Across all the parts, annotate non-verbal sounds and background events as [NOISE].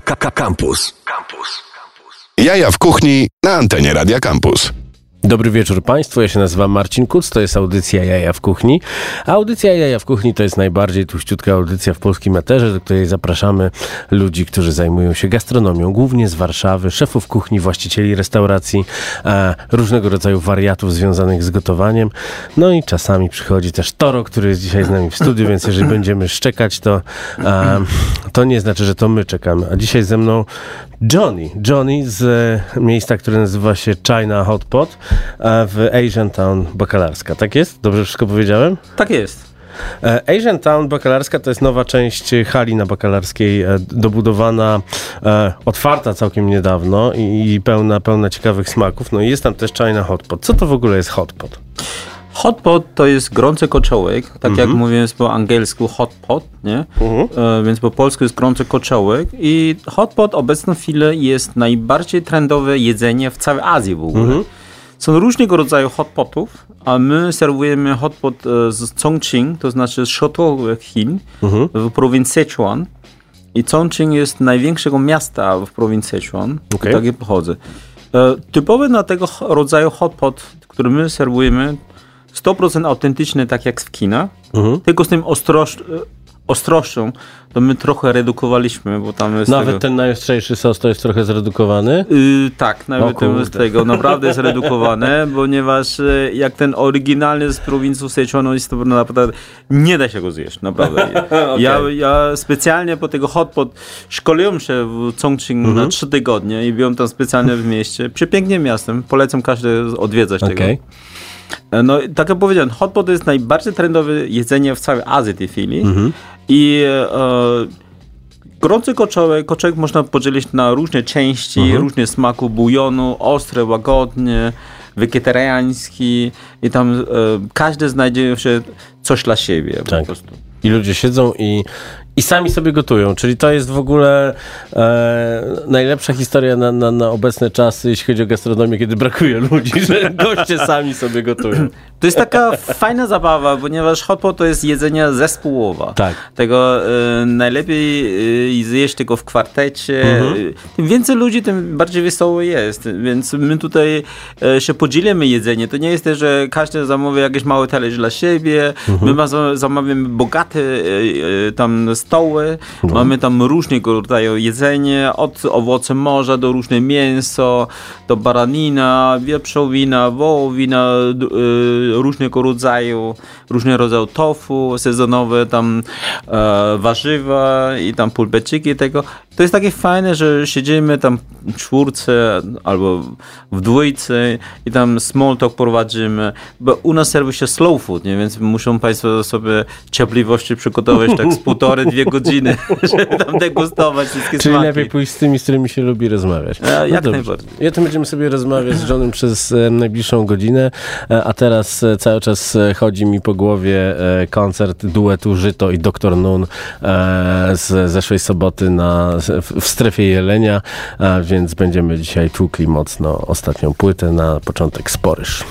Campus. Jaja w kuchni na antenie Radia Campus. Dobry wieczór Państwu, ja się nazywam Marcin Kuc, to jest audycja Jaja w Kuchni. Audycja Jaja w Kuchni to jest najbardziej tuściutka audycja w polskim eterze, do której zapraszamy ludzi, którzy zajmują się gastronomią, głównie z Warszawy, szefów kuchni, właścicieli restauracji, e, różnego rodzaju wariatów związanych z gotowaniem. No i czasami przychodzi też Toro, który jest dzisiaj z nami w studiu, więc jeżeli [LAUGHS] będziemy szczekać, to, e, to nie znaczy, że to my czekamy. A dzisiaj ze mną Johnny. Johnny z e, miejsca, które nazywa się China Hot Pot w Asian Town Bakalarska. Tak jest? Dobrze wszystko powiedziałem? Tak jest. E, Asian Town Bakalarska to jest nowa część hali na Bakalarskiej, e, dobudowana, e, otwarta całkiem niedawno i, pełna, pełna ciekawych smaków. No i jest tam też China Hot Pot. Co to w ogóle jest hot pot? Hot pot to jest gorący kociołek, tak jak mówiąc po angielsku hot pot, nie? E, więc po polsku jest gorący kociołek i hot pot obecną chwilę jest najbardziej trendowe jedzenie w całej Azji w ogóle. Są różnego rodzaju hot potów, a my serwujemy hot pot e, z Chongqing, to znaczy z środkowych Chin, w prowincji Sichuan. I Chongqing jest największego miasta w prowincji Sichuan, Okej. tak ja pochodzę. E, typowy na tego rodzaju hot pot, który my serwujemy, 100% autentyczny, tak jak w kinach, tylko z tym ostroż, e, ostrością, to my trochę redukowaliśmy, bo tam jest Nawet tego... ten najostrzejszy sos to jest trochę zredukowany. Y, tak, nawet ten z tego naprawdę jest [LAUGHS] redukowane, ponieważ e, jak ten oryginalny z prowincji Sichuan jest to naprawdę nie da się go zjeść, naprawdę. [LAUGHS] ja, ja specjalnie po tego hot pot szkoliłem się w Chongqing Mhm. na trzy tygodnie i byłem tam specjalnie w mieście. Przepięknym miastem, polecam każdy odwiedzać tego. Okej. E, No, i tak jak powiedziałem, hot pot to jest najbardziej trendowe jedzenie w całej Azji w tej chwili. Mhm. I e, gorący koczołek, koczołek można podzielić na różne części, Mhm. różne smaku bulionu, ostre, łagodnie, wegetariański i tam e, każdy znajdzie się coś dla siebie po Tak. prostu. I ludzie siedzą i, i sami sobie gotują. Czyli to jest w ogóle e, najlepsza historia na, na, na obecne czasy, jeśli chodzi o gastronomię, kiedy brakuje ludzi, że goście sami sobie gotują. To jest taka [LAUGHS] fajna zabawa, ponieważ hot pot to jest jedzenie zespołowe. Tak. Tego e, najlepiej e, zjeść tego w kwartecie. Mhm. Tym więcej ludzi, tym bardziej wesoło jest. Więc my tutaj e, się podzielimy jedzenie. To nie jest tak, że każdy zamówi jakiś mały talerz dla siebie. Mhm. My ma, zamawiamy bogate e, tam stoły. No. Mamy tam różnego rodzaju jedzenie, od owoce morza do różne mięso, do baranina, wieprzowina, wołowina, y, różnego rodzaju, różne rodzaje tofu sezonowe, tam e, warzywa i tam pulpeciki tego. To jest takie fajne, że siedzimy tam w czwórce albo w dwójce i tam small talk prowadzimy, bo u nas serwuje się slow food, nie? więc muszą Państwo sobie cierpliwości przygotować tak z półtorej, dwie godziny, [LAUGHS] żeby tam degustować wszystkie Czyli smaki. lepiej pójść z tymi, z którymi się lubi rozmawiać. No E, jak dobrze. najbardziej. O tym będziemy sobie rozmawiać z Johnem przez e, najbliższą godzinę, e, a teraz cały czas chodzi mi po głowie e, koncert duetu Żyto i Dr. Nun e, z zeszłej soboty na, w, strefie Jelenia, więc będziemy dzisiaj tłukli mocno ostatnią płytę na początek Sporyż.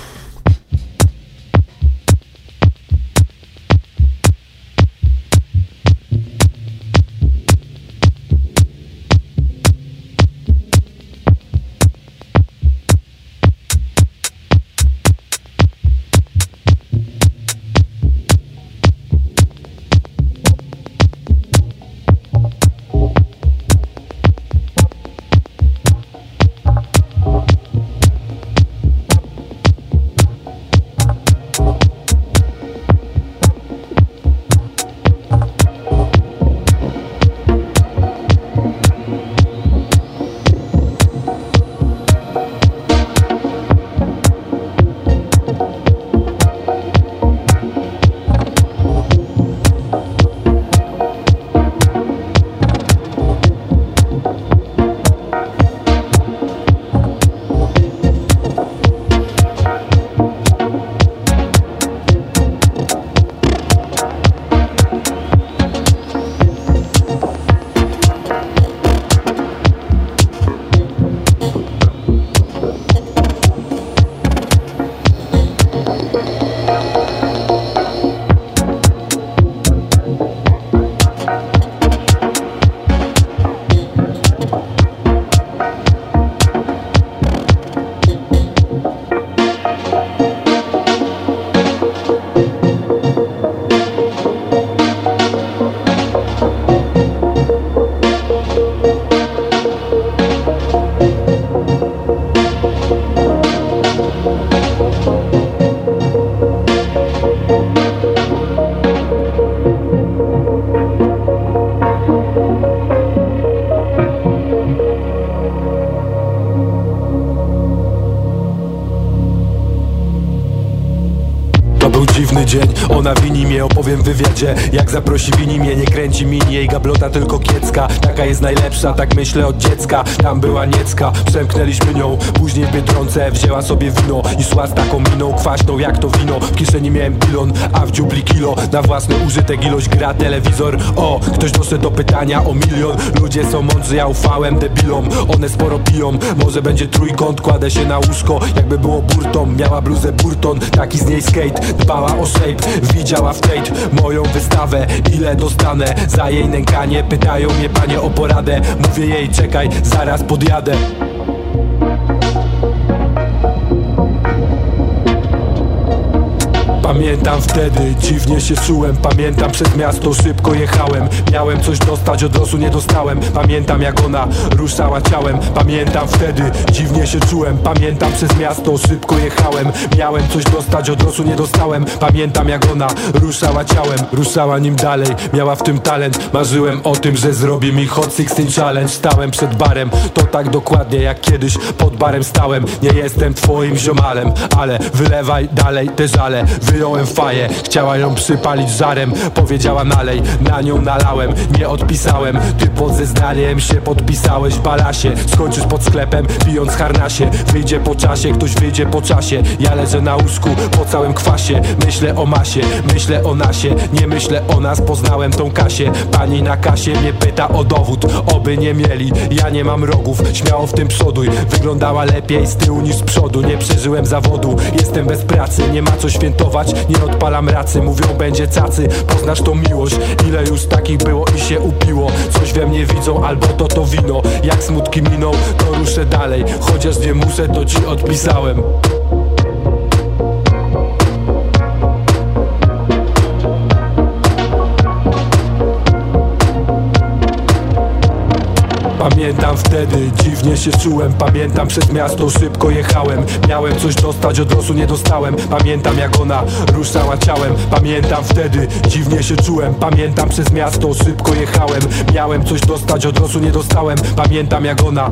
Wywiadzie Jak zaprosi wini mnie, nie kręci mini Jej gablota tylko kiecka. Taka jest najlepsza, tak myślę od dziecka. Tam była niecka, przemknęliśmy nią. Później w Biedronce wzięła sobie wino I szła z taką miną kwaśną jak to wino. W kieszeni miałem bilon, a w dziubli kilo. Na własny użytek ilość gra telewizor. O, ktoś doszedł do pytania o milion. Ludzie są mądrzy, ja ufałem debilom. One sporo piją, może będzie trójkąt Kładę się na łóżko, jakby było burtą Miała bluzę Burton, taki z niej skate Dbała o shape, widziała w Tate Moją wystawę, ile dostanę Za jej nękanie, pytają mnie panie o poradę. Mówię jej, czekaj, zaraz podjadę Pamiętam wtedy, dziwnie się czułem. Pamiętam przez miasto, szybko jechałem. Miałem coś dostać, od losu nie dostałem. Pamiętam jak ona ruszała ciałem. Pamiętam wtedy, dziwnie się czułem. Pamiętam przez miasto, szybko jechałem. Miałem coś dostać, od losu nie dostałem. Pamiętam jak ona ruszała ciałem. Ruszała nim dalej, miała w tym talent. Marzyłem o tym, że zrobi mi Hot 16 Challenge. Stałem przed barem, to tak dokładnie jak kiedyś Pod barem stałem, nie jestem twoim ziomalem Ale wylewaj dalej te żale Faję, chciała ją przypalić żarem. Powiedziała nalej, na nią nalałem Nie odpisałem, ty pod zeznaniem się podpisałeś Balasie, skończysz pod sklepem pijąc harnasie. Wyjdzie po czasie, ktoś wyjdzie po czasie. Ja leżę na łóżku po całym kwasie. Myślę o masie, myślę o nasie. Nie myślę o nas, poznałem tą Kasię. Pani na kasie mnie pyta o dowód Oby nie mieli, ja nie mam rogów Śmiało w tym przoduj, wyglądała lepiej z tyłu niż z przodu. Nie przeżyłem zawodu, jestem bez pracy Nie ma co świętować, nie odpalam racy Mówią będzie cacy, poznasz tą miłość Ile już takich było i się upiło. Coś we mnie widzą, albo to to wino. Jak smutki miną, to ruszę dalej. Chociaż nie muszę, to ci odpisałem Pamiętam wtedy, dziwnie się czułem. Pamiętam przez miasto, szybko jechałem. Miałem coś dostać, od losu nie dostałem. Pamiętam jak ona ruszała ciałem. Pamiętam wtedy, dziwnie się czułem. Pamiętam przez miasto, szybko jechałem. Miałem coś dostać, od losu nie dostałem. Pamiętam jak ona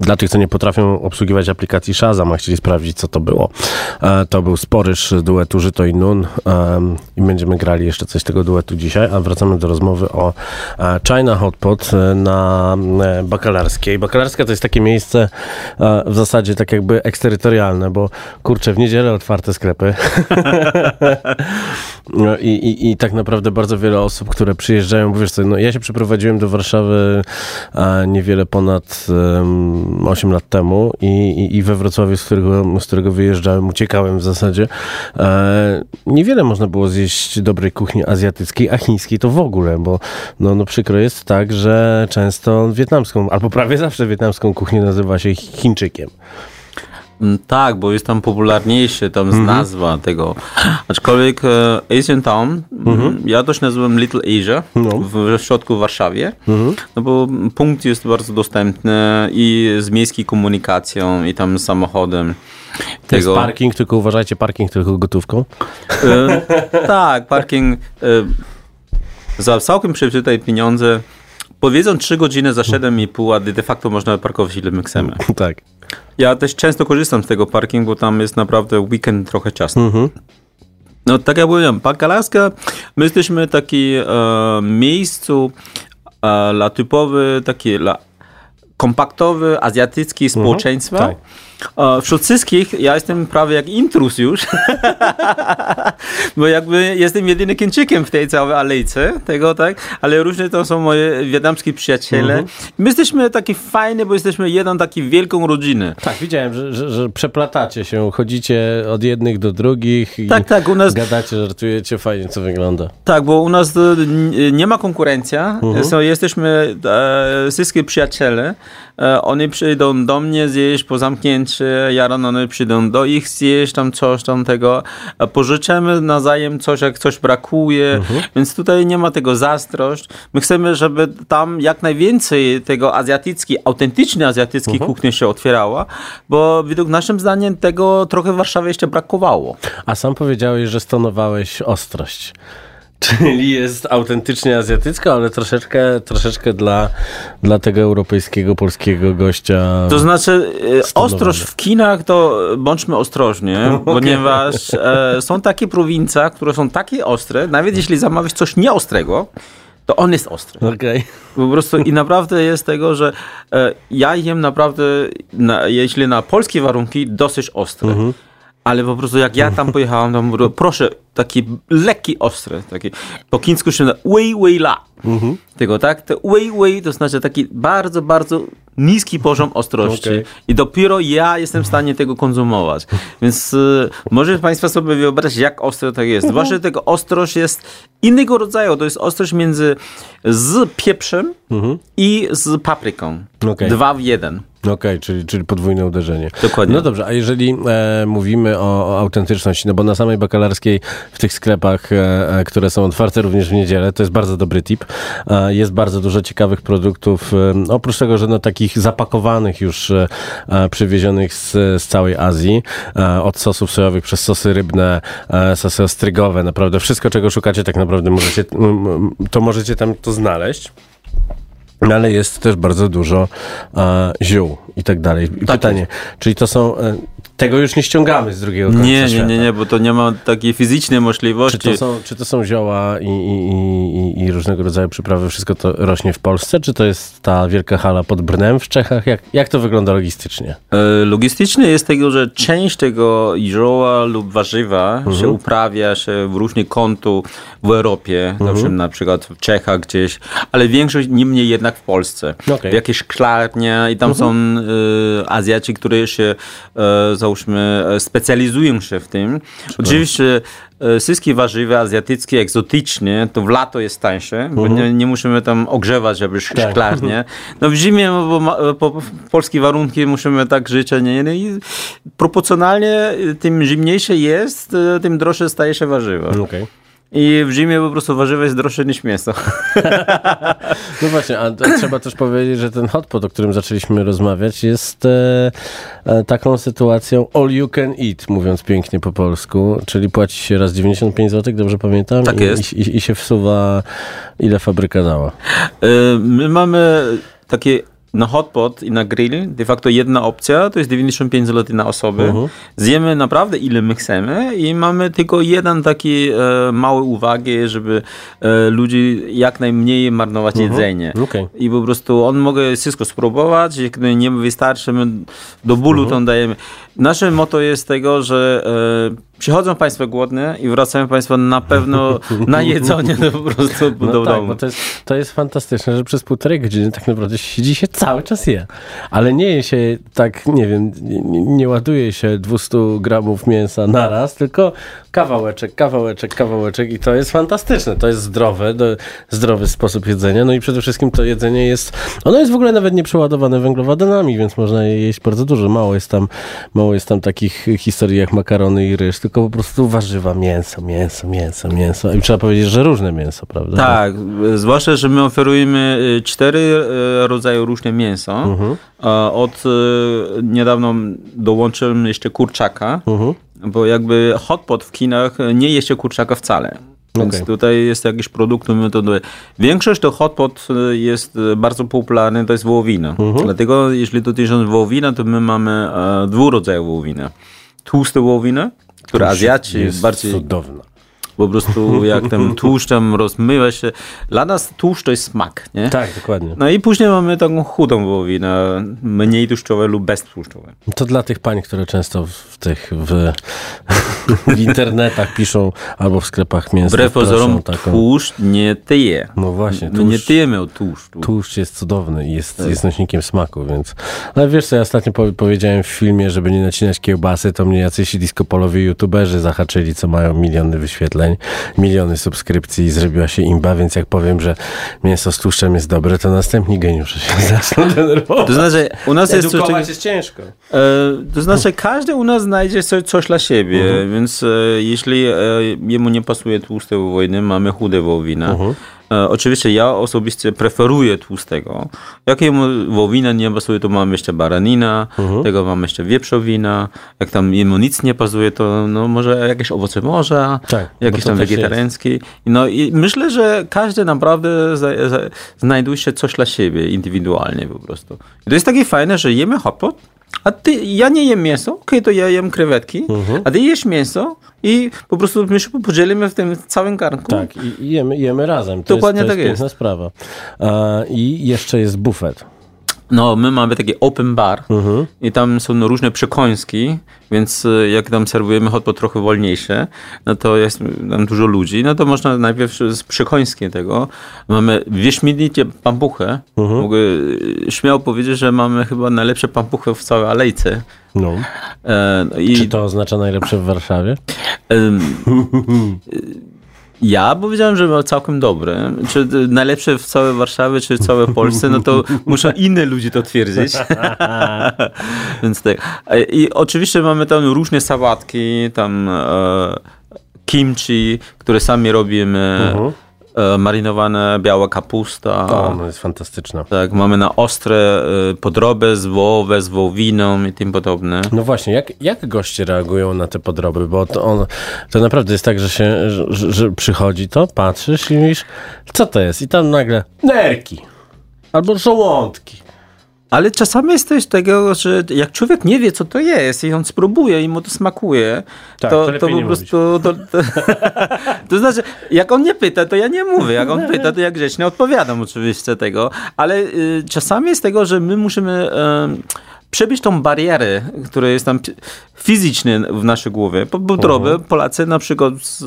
Dla tych, co nie potrafią obsługiwać aplikacji Shazam, a chcieli sprawdzić, co to było, e, to był sporyż duetu Żyto i Nun i będziemy grali jeszcze coś tego duetu dzisiaj, a wracamy do rozmowy o e, China Hot Pot e, na Bakalarskiej. Bakalarska to jest takie miejsce w zasadzie tak jakby eksterytorialne, bo kurczę, w niedzielę otwarte sklepy [LAUGHS] No I, i, i tak naprawdę bardzo wiele osób, które przyjeżdżają, wiesz co, no ja się przeprowadziłem do Warszawy niewiele ponad em, 8 lat temu i, i, i we Wrocławiu, z którego, z którego wyjeżdżałem, uciekałem w zasadzie, e, niewiele można było zjeść dobrej kuchni azjatyckiej, a chińskiej to w ogóle, bo no, no przykro jest tak, że często wietnamską, albo prawie zawsze wietnamską kuchnię nazywa się Chińczykiem. Mm, Tak, bo jest tam popularniejszy, tam Mhm. z nazwa tego. Aczkolwiek e, Asian Town, mm, ja też nazywam Little Asia Mhm. No. Mhm. w środku Warszawie, no bo punkt jest bardzo dostępny i z miejskiej komunikacją i tam z samochodem. To jest parking, tylko uważajcie, parking tylko gotówką. E, tak, parking e, za całkiem przeczytaj pieniądze. Powiedzą 3 godziny za 7,5, a de facto można parkować ile my chcemy. [LAUGHS] tak. Ja też często korzystam z tego parking, bo tam jest naprawdę weekend trochę ciasno. No tak jak powiedziałem, Bakalarska, my jesteśmy taki e, miejscu e, dla typowy, taki dla kompaktowy, azjatycki społeczeństwa. tak. E, wśród wszystkich ja jestem prawie jak intrus już, [LAUGHS] bo jakby jestem jedynym Chińczykiem w tej całej alejce tego, tak? Ale różne to są moje wietnamskie przyjaciele. My jesteśmy taki fajny, bo jesteśmy jedną taką wielką rodzinę. Tak, widziałem, że, że, że przeplatacie się, chodzicie od jednych do drugich i Tak, tak, u nas gadacie, żartujecie, fajnie to wygląda. Tak, bo u nas e, n- nie ma konkurencja, so, jesteśmy e, wszystkie przyjaciele e, oni przyjdą do mnie zjeść po zamknięciu, ja rano one przyjdą do ich zjeść tam coś tam tego, a pożyczamy nawzajem coś, jak coś brakuje, więc tutaj nie ma tego zazdrość. My chcemy, żeby tam jak najwięcej tego azjatyckiej, autentycznie azjatyckiej kuchni się otwierała, bo według naszym zdaniem tego trochę w Warszawie jeszcze brakowało. A sam powiedziałeś, że stonowałeś ostrość. Czyli jest autentycznie azjatycka, ale troszeczkę, troszeczkę dla, dla tego europejskiego, polskiego gościa. To znaczy, e, Stonowane. ostrość w kinach to bądźmy ostrożni, [LAUGHS] ponieważ e, są takie prowincje, które są takie ostre, nawet jeśli zamawiasz coś nieostrego, to on jest ostry. Okej. Po prostu i naprawdę jest tego, że e, ja jem naprawdę, na, jeśli na polskie warunki, dosyć ostre. Ale po prostu jak ja tam [LAUGHS] pojechałem, to mówię, proszę, taki lekki, ostry, taki, po chińsku się nazywa wei wei la. Tego, tak? To wei wei to znaczy taki bardzo, bardzo niski poziom ostrości. Okej. I dopiero ja jestem w stanie tego konsumować. Więc y, może Państwo sobie wyobrazić, jak ostre to jest. Zwłaszcza tego ostrość jest innego rodzaju. To jest ostrość między z pieprzem i z papryką. Okej. Dwa w jeden. Okej, czyli, czyli podwójne uderzenie. Dokładnie. No dobrze, a jeżeli e, mówimy o, o autentyczności, no bo na samej bakalarskiej w tych sklepach, e, e, które są otwarte również w niedzielę, to jest bardzo dobry tip. E, jest bardzo dużo ciekawych produktów, e, oprócz tego, że no takich zapakowanych już, e, e, przywiezionych z, z całej Azji, e, od sosów sojowych przez sosy rybne, sosy ostrygowe, naprawdę wszystko, czego szukacie, tak naprawdę możecie, to możecie tam to znaleźć. No, Ale jest też bardzo dużo ziół i tak dalej. I pytanie, czyli to są. Tego już nie ściągamy z drugiego końca Nie, nie, nie, nie, bo to nie ma takiej fizycznej Czy możliwości. to, są, czy to są zioła i, i, i, i różnego rodzaju przyprawy, wszystko to rośnie w Polsce? Czy to jest ta wielka hala pod Brnem w Czechach? Jak, jak to wygląda logistycznie? E, Logistycznie jest tego, że część tego zioła lub warzywa się uprawia się w różnych kątach w Europie, na przykład- na przykład w Czechach gdzieś, ale większość niemniej jednak w Polsce. Okej. W jakieś szklarnie i tam są e, Azjaci, którzy się e, załóżmy e, specjalizują się w tym. Oczywiście e, wszystkie warzywa azjatyckie, egzotyczne, to w lato jest tańsze, bo nie, nie musimy tam ogrzewać, żeby Tak. szklarnie. No w zimie, bo ma, po, po polskie warunki musimy tak żyć, a nie. No i proporcjonalnie y, tym zimniejsze jest, tym droższe staje się warzywa. Okej. I w zimie po prostu warzywa jest droższe niż mięso. [LAUGHS] No właśnie, a trzeba też powiedzieć, że ten hotpot, o którym zaczęliśmy rozmawiać, jest e, e, taką sytuacją all you can eat, mówiąc pięknie po polsku, czyli płaci się raz 95 zł, dobrze pamiętam? Tak I, jest. I, I się wsuwa, ile fabryka dała. Y, My mamy takie na hotpot i na grill de facto jedna opcja to jest 95 zł na osobę. Zjemy naprawdę ile my chcemy i mamy tylko jeden taki e, mały uwagi, żeby e, ludzi jak najmniej marnować jedzenie. Okej. I po prostu on może wszystko spróbować, jak nie wystarczy, my do bólu to dajemy. Nasze motto jest tego, że e, przychodzą Państwo głodne i wracają Państwo na pewno [LAUGHS] na jedzenie no, po prostu No do tak, domu. bo to jest, to jest fantastyczne, że przez półtorej godziny tak naprawdę siedzi się cały czas je. Ale nie je się tak, nie wiem, nie, nie ładuje się 200 gramów mięsa naraz, tylko kawałeczek, kawałeczek, kawałeczek i to jest fantastyczne. To jest zdrowe, do, zdrowy sposób jedzenia. No i przede wszystkim to jedzenie jest, ono jest w ogóle nawet nie przeładowane węglowodanami, więc można je jeść bardzo dużo. Mało jest tam, mało jest tam takich historii jak makarony i ryż, tylko po prostu warzywa, mięso, mięso, mięso, mięso. I trzeba powiedzieć, że różne mięso, prawda? Tak, zwłaszcza, że my oferujemy y, cztery y, rodzaje różne mięso. Mhm. Od y, niedawno dołączyłem jeszcze kurczaka, Mhm. bo jakby hotpot w kinach nie jest się kurczaka wcale. Więc Okej. tutaj jest jakiś produkt metodowy. Większość to hotpot y, jest y, bardzo popularny, to jest wołowina. Mhm. Dlatego jeśli dotyczy wołowina, to my mamy e, dwóch rodzajów wołowiny. Tłuste wołowina, które Azjaci jest bardziej cudowna. Po prostu jak ten tłuszcz tam [LAUGHS] rozmywa się. Dla nas tłuszcz to jest smak, nie? Tak, dokładnie. No i później mamy taką chudą wołowinę, mniej tłuszczowe lub beztłuszczowe. To dla tych pań, które często w tych w, [LAUGHS] w internetach piszą albo w sklepach mięsnych Wbrew pozorom taką. tłuszcz nie tyje. No właśnie, No nie tłuszcz, tyjemy od tłuszczu. tłuszcz jest cudowny i jest, jest nośnikiem smaku, więc... Ale wiesz co, ja ostatnio powie- powiedziałem w filmie, żeby nie nacinać kiełbasy, to mnie jacyś disco polowi youtuberzy zahaczyli, co mają miliony wyświetleń. Miliony subskrypcji i zrobiła się imba, więc jak powiem, że mięso z tłuszczem jest dobre, to następni geniusze się [LAUGHS] zaczną denerwować. To znaczy, u nas jest coś jest ciężko. E, to znaczy, każdy u nas znajdzie coś, coś dla siebie, Mhm. więc e, jeśli e, jemu nie pasuje tłuste wołowiny, mamy chude wołowina. Mhm. E, oczywiście ja osobiście preferuję tłustego. Jak jemu wołowina nie pasuje, to mamy jeszcze baranina, Mhm. tego mamy jeszcze wieprzowina. Jak tam jemu nic nie pasuje, to no, może jakieś owoce morza, Tak, to tam też wegetariański. No i myślę, że każdy naprawdę znajduje się coś dla siebie indywidualnie po prostu. I to jest takie fajne, że jemy hot pot, a ty, ja nie jem mięso, okej, to ja jem krewetki, Mhm. a ty jesz mięso i po prostu my się podzielimy w tym całym garnku. Tak, i jemy, jemy razem. To Dokładnie jest, to tak jest jest. piękna sprawa. A, I jeszcze jest bufet. No, my mamy taki open bar Mhm. i tam są różne przekąski, więc e, jak tam serwujemy hot pot trochę wolniejsze, no to jest tam dużo ludzi, no to można najpierw z przekąski tego. Mamy wieśmiennicie pampuchę. Mhm. Mogę e, śmiało powiedzieć, że mamy chyba najlepsze pampuchy w całej alejce. No. E, no i, Czy to oznacza najlepsze w Warszawie? e, [LAUGHS] ja powiedziałem, że było całkiem dobre. Czy e, najlepsze w całej Warszawie, czy w całej Polsce, no to muszą inne ludzie to twierdzić. [LAUGHS] Więc tak. I oczywiście mamy tam różne sałatki, tam e, kimchi, które sami robimy, Mhm. e, marynowana biała kapusta. O, no jest fantastyczna. Tak, mamy na ostre e, podroby z wołowe, z wołowiną i tym podobne. No właśnie, jak, jak goście reagują na te podroby? Bo to, on, to naprawdę jest tak, że się że, że przychodzi to, patrzysz i mówisz, co to jest? I tam nagle nerki. Albo żołądki. Ale czasami jest też tego, że jak człowiek nie wie, co to jest i on spróbuje i mu to smakuje, Tak, to, to to, po prostu... To, to, [LAUGHS] to znaczy, jak on nie pyta, to ja nie mówię. Jak on pyta, to ja grzecznie odpowiadam oczywiście tego. Ale y, czasami jest tego, że my musimy... Y, przebić tą barierę, która jest tam fizycznie w naszej głowie. Po podroby Polacy na przykład z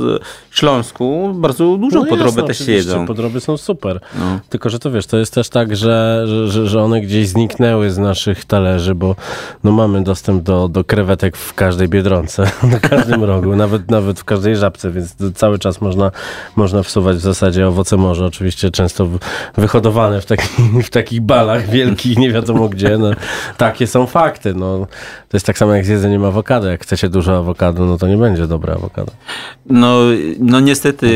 Śląsku bardzo dużo No podroby jasne, też jedzą. Podroby są super. No. Tylko, że to wiesz, to jest też tak, że, że- że, one gdzieś zniknęły z naszych talerzy, bo no, mamy dostęp do, do krewetek w każdej biedronce, [LAUGHS] na każdym rogu, nawet, nawet w każdej żabce, więc cały czas można, można wsuwać w zasadzie owoce morza, oczywiście często wyhodowane w, taki, w takich balach wielkich, nie wiadomo gdzie. No, takie są fakty. No, to jest tak samo jak z jedzeniem awokado. Jak chcecie dużo awokado, no to nie będzie dobre awokado. No, no niestety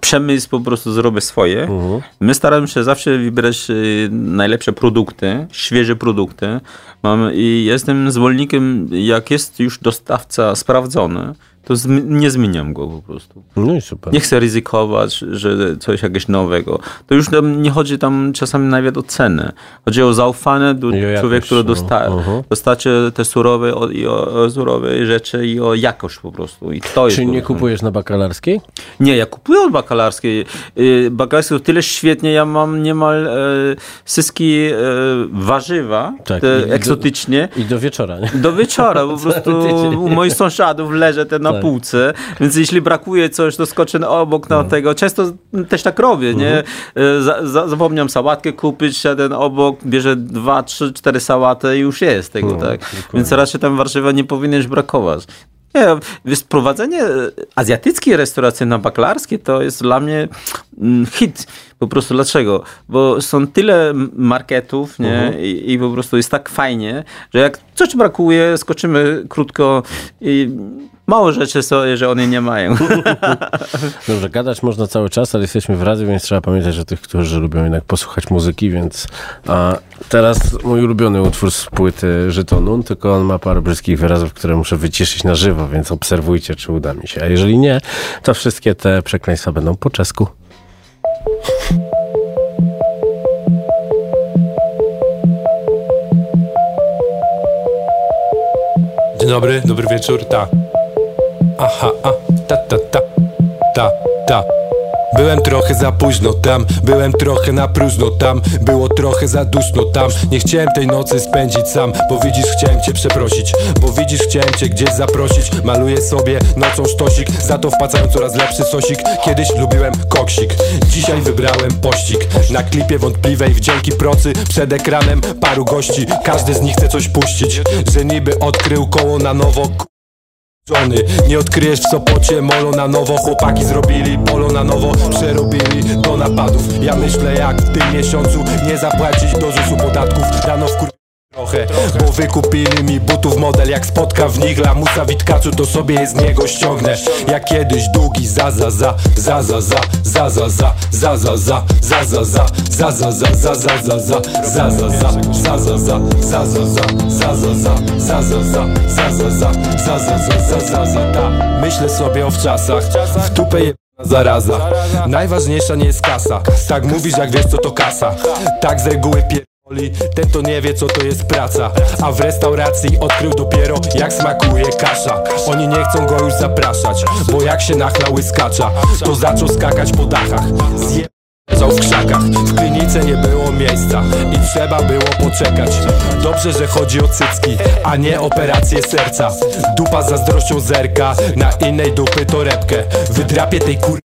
przemysł po prostu zrobi swoje. Mhm. My staramy się zawsze wybierać y, najlepsze produkty, świeże produkty. Mam, I jestem zwolennikiem, jak jest już dostawca sprawdzony, to nie zmieniam go po prostu. No i super. Nie chcę ryzykować, że coś jakiegoś nowego. To już tam nie chodzi tam czasami nawet o cenę. Chodzi o zaufanie do I człowieka, który no. dosta Mhm. dostarczy te surowe o, i o, o surowe rzeczy i o jakość po prostu. I to Czy nie kupujesz na bakalarskiej? nie, ja kupuję od bakalarskiej. Y, Bakalarskiej to tyle świetnie, ja mam niemal e, wszystkie e, warzywa, Tak, te i do- eksotycznie. I do wieczora, nie? Do wieczora po [LAUGHS] prostu u moich sąsiadów leżę te na Tak. półce, więc jeśli brakuje coś, to skoczę obok na tego. Często też tak robię, nie? Mhm. E, Za, za, zapomniałem sałatkę kupić, a ten obok bierze dwa, trzy, cztery sałaty i już jest tego, No, tak? dokładnie. Więc raczej tam warzywa nie powinieneś brakować. Nie, wiesz, prowadzenie e, azjatyckiej restauracji na bakalarskiej to jest dla mnie mm, hit. Po prostu dlaczego? Bo są tyle marketów, nie? I, I po prostu jest tak fajnie, że jak coś brakuje, skoczymy krótko i mało rzeczy są, że one nie mają. [LAUGHS] Dobrze, gadać można cały czas, ale jesteśmy w radiu, więc trzeba pamiętać o tych, którzy lubią jednak posłuchać muzyki, więc a teraz mój ulubiony utwór z płyty Żyto Nun, tylko on ma parę brzydkich wyrazów, które muszę wyciszyć na żywo, więc obserwujcie, czy uda mi się. A jeżeli nie, to wszystkie te przekleństwa będą po czesku. Dzień dobry, dobry wieczór, ta. Aha, a, ta, ta, ta, ta, ta. Byłem trochę za późno tam, byłem trochę na próżno tam Było trochę za duszno tam. Nie chciałem tej nocy spędzić sam Bo widzisz, chciałem cię przeprosić Bo widzisz, chciałem cię gdzieś zaprosić. Maluję sobie nocą sztosik Za to wpadają coraz lepszy sosik. Kiedyś lubiłem koksik Dzisiaj wybrałem pościg. Na klipie wątpliwej wdzięki procy Przed ekranem paru gości. Każdy z nich chce coś puścić Że niby odkrył koło na nowo Nie odkryjesz w Sopocie molo na nowo. Chłopaki zrobili polo na nowo Przerobili do napadów. Ja myślę jak w tym miesiącu Nie zapłacić do ZUS-u podatków. Rano w kur... Trochę, bo wykupili mi butów model Jak spotka w nich lamusa witkaczu To sobie z niego ściągnę Jak kiedyś długi za za za Za za za za za za Za za za za za za Za za za za za za za Za za za za za za Za za za za za za Za za za za za za Za za za za za za ta Myślę sobie o wczasach W tupę je... Zaraza Najważniejsza nie jest kasa Tak mówisz jak wiesz co to kasa Tak z reguły pier... Ten to nie wie co to jest praca. A w restauracji odkrył dopiero jak smakuje kasza. Oni nie chcą go już zapraszać Bo jak się nachlał skacza. To zaczął skakać po dachach. Zjebał w krzakach. W klinice nie było miejsca I trzeba było poczekać. Dobrze, że chodzi o cycki A nie operację serca. Dupa zazdrością zerka Na innej dupy torebkę Wydrapie tej kur...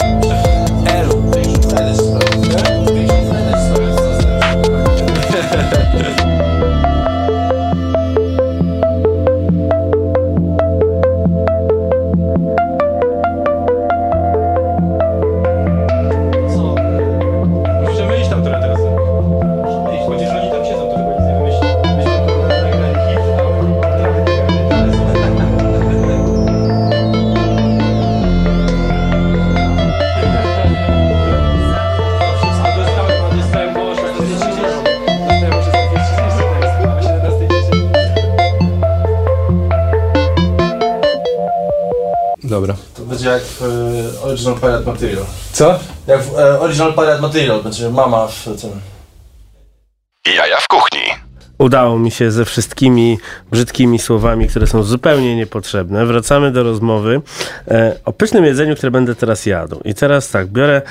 Original Pirate Material. Co? Jak w e, Original Pirate Material, będzie mama w tym. Jaja w kuchni. Udało mi się ze wszystkimi brzydkimi słowami, które są zupełnie niepotrzebne. Wracamy do rozmowy e, o pysznym jedzeniu, które będę teraz jadł. I teraz tak, biorę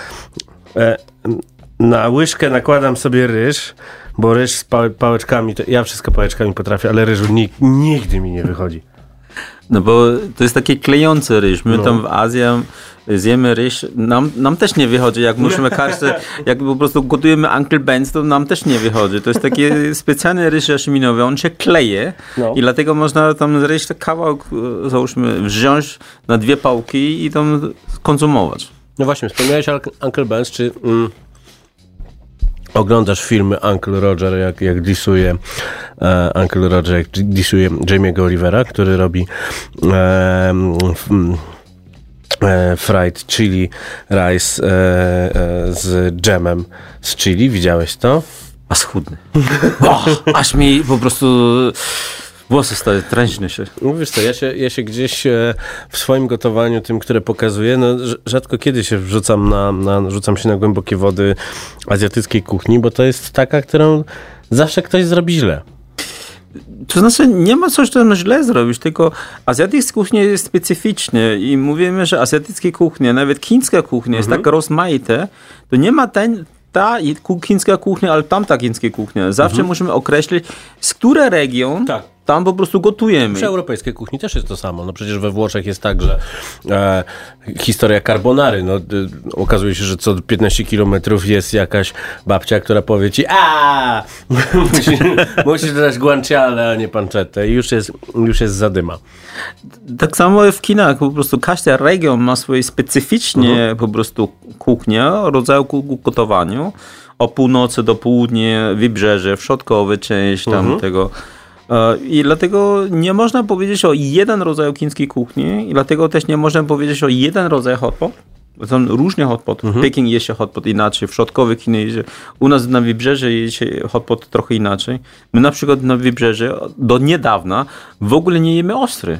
e, na łyżkę, nakładam sobie ryż, bo ryż z pał- pałeczkami, to ja wszystko pałeczkami potrafię, ale ryżu ni- nigdy mi nie wychodzi. No bo to jest takie klejący ryż. My No. tam w Azji zjemy ryż, nam, nam też nie wychodzi. Jak musimy kartę, jak po prostu gotujemy Uncle Ben's, to nam też nie wychodzi. To jest taki [LAUGHS] specjalny ryż jaszminowy, on się kleje No. i dlatego można tam ryż kawałek, e, załóżmy, wziąć na dwie pałki i tam konsumować. No właśnie, wspomniałeś Uncle Ben's, czy mm, oglądasz filmy Uncle Roger, jak, jak disuje e, Uncle Roger, jak disuje Jamie'ego Olivera, który robi f, e, fried chili rice e, e, z dżemem z chili. Widziałeś to? A schudny. [LAUGHS] Aż mi po prostu włosy stały, tręźny się. No wiesz co, ja się, ja się gdzieś e, w swoim gotowaniu, tym, które pokazuję, no rz- rzadko kiedy się wrzucam na, na, rzucam się na głębokie wody azjatyckiej kuchni, bo to jest taka, którą zawsze ktoś zrobi źle. To znaczy, nie ma coś tam źle zrobić, tylko azjatycka kuchnia jest specyficzna i mówimy, że azjatyckie kuchnie, nawet chińska kuchnia jest tak rozmaite, to nie ma ten, ta chińska kuchnia, ale tamta chińska kuchnia. Zawsze musimy określić, z który region Tak. Tam po prostu gotujemy. Przy europejskiej kuchni też jest to samo. No przecież we Włoszech jest tak, że e, historia carbonary, no y, okazuje się, że co 15 kilometrów jest jakaś babcia, która powie ci a [LAUGHS] musisz, musisz dodać guanciale, a nie panczetę i już jest, już jest zadyma. Tak samo w Chinach, po prostu każdy region ma swoje specyficznie po prostu kuchnię, rodzaju ku- gotowaniu. O północy do południa, wybrzeże, środkowy część tam tego. E, I dlatego nie można powiedzieć o jeden rodzaju chińskiej kuchni i dlatego też nie można powiedzieć o jeden rodzaj hot pot. Bo Są różne hot pot. W Peking je się hot pot inaczej, w środkowych je się. U nas na wybrzeży je się hot pot trochę inaczej. My na przykład na wybrzeży do niedawna w ogóle nie jemy ostry.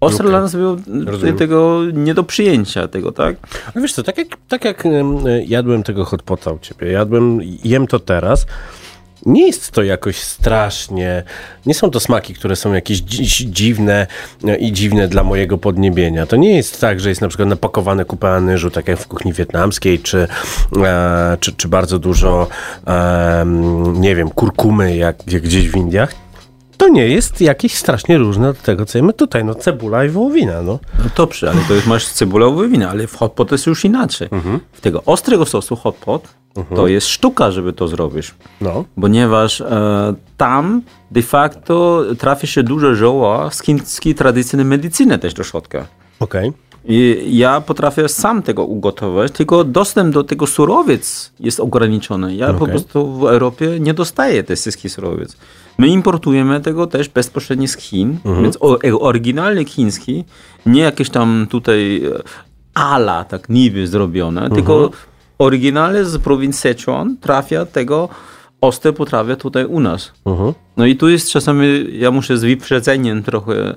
Ostry dla nas był Rozumiem. tego nie do przyjęcia tego, tak? Ale wiesz co, tak jak, tak jak em, jadłem tego hot pota u ciebie, jadłem, jem to teraz, nie jest to jakoś strasznie, nie są to smaki, które są jakieś dzi- dziwne e, i dziwne dla mojego podniebienia. To nie jest tak, że jest na przykład napakowane kupę anyżu, tak jak w kuchni wietnamskiej, czy, e, czy, czy bardzo dużo, em, nie wiem, kurkumy, jak, jak gdzieś w Indiach. To nie jest jakieś strasznie różne od tego, co jemy tutaj. No cebula i wołowina, no. No dobrze, ale to jest masz cebulowy wina, ale w hot pot jest już inaczej. W tego ostrego sosu hot pot to jest sztuka, żeby to zrobić. No. Ponieważ e, tam de facto trafi się dużo zioła z chińskiej tradycyjnej medycyny też do środka. Okej. I ja potrafię sam tego ugotować, tylko dostęp do tego surowiec jest ograniczony. Ja po Okej. prostu w Europie nie dostaję tej syski surowiec. My importujemy tego też bezpośrednio z Chin, więc o, e, oryginalny chiński, nie jakieś tam tutaj e, ala tak niby zrobione, tylko oryginalny z prowincji Sichuan trafia tego ostre potrawy tutaj u nas. No i tu jest czasami, ja muszę z wyprzedzeniem trochę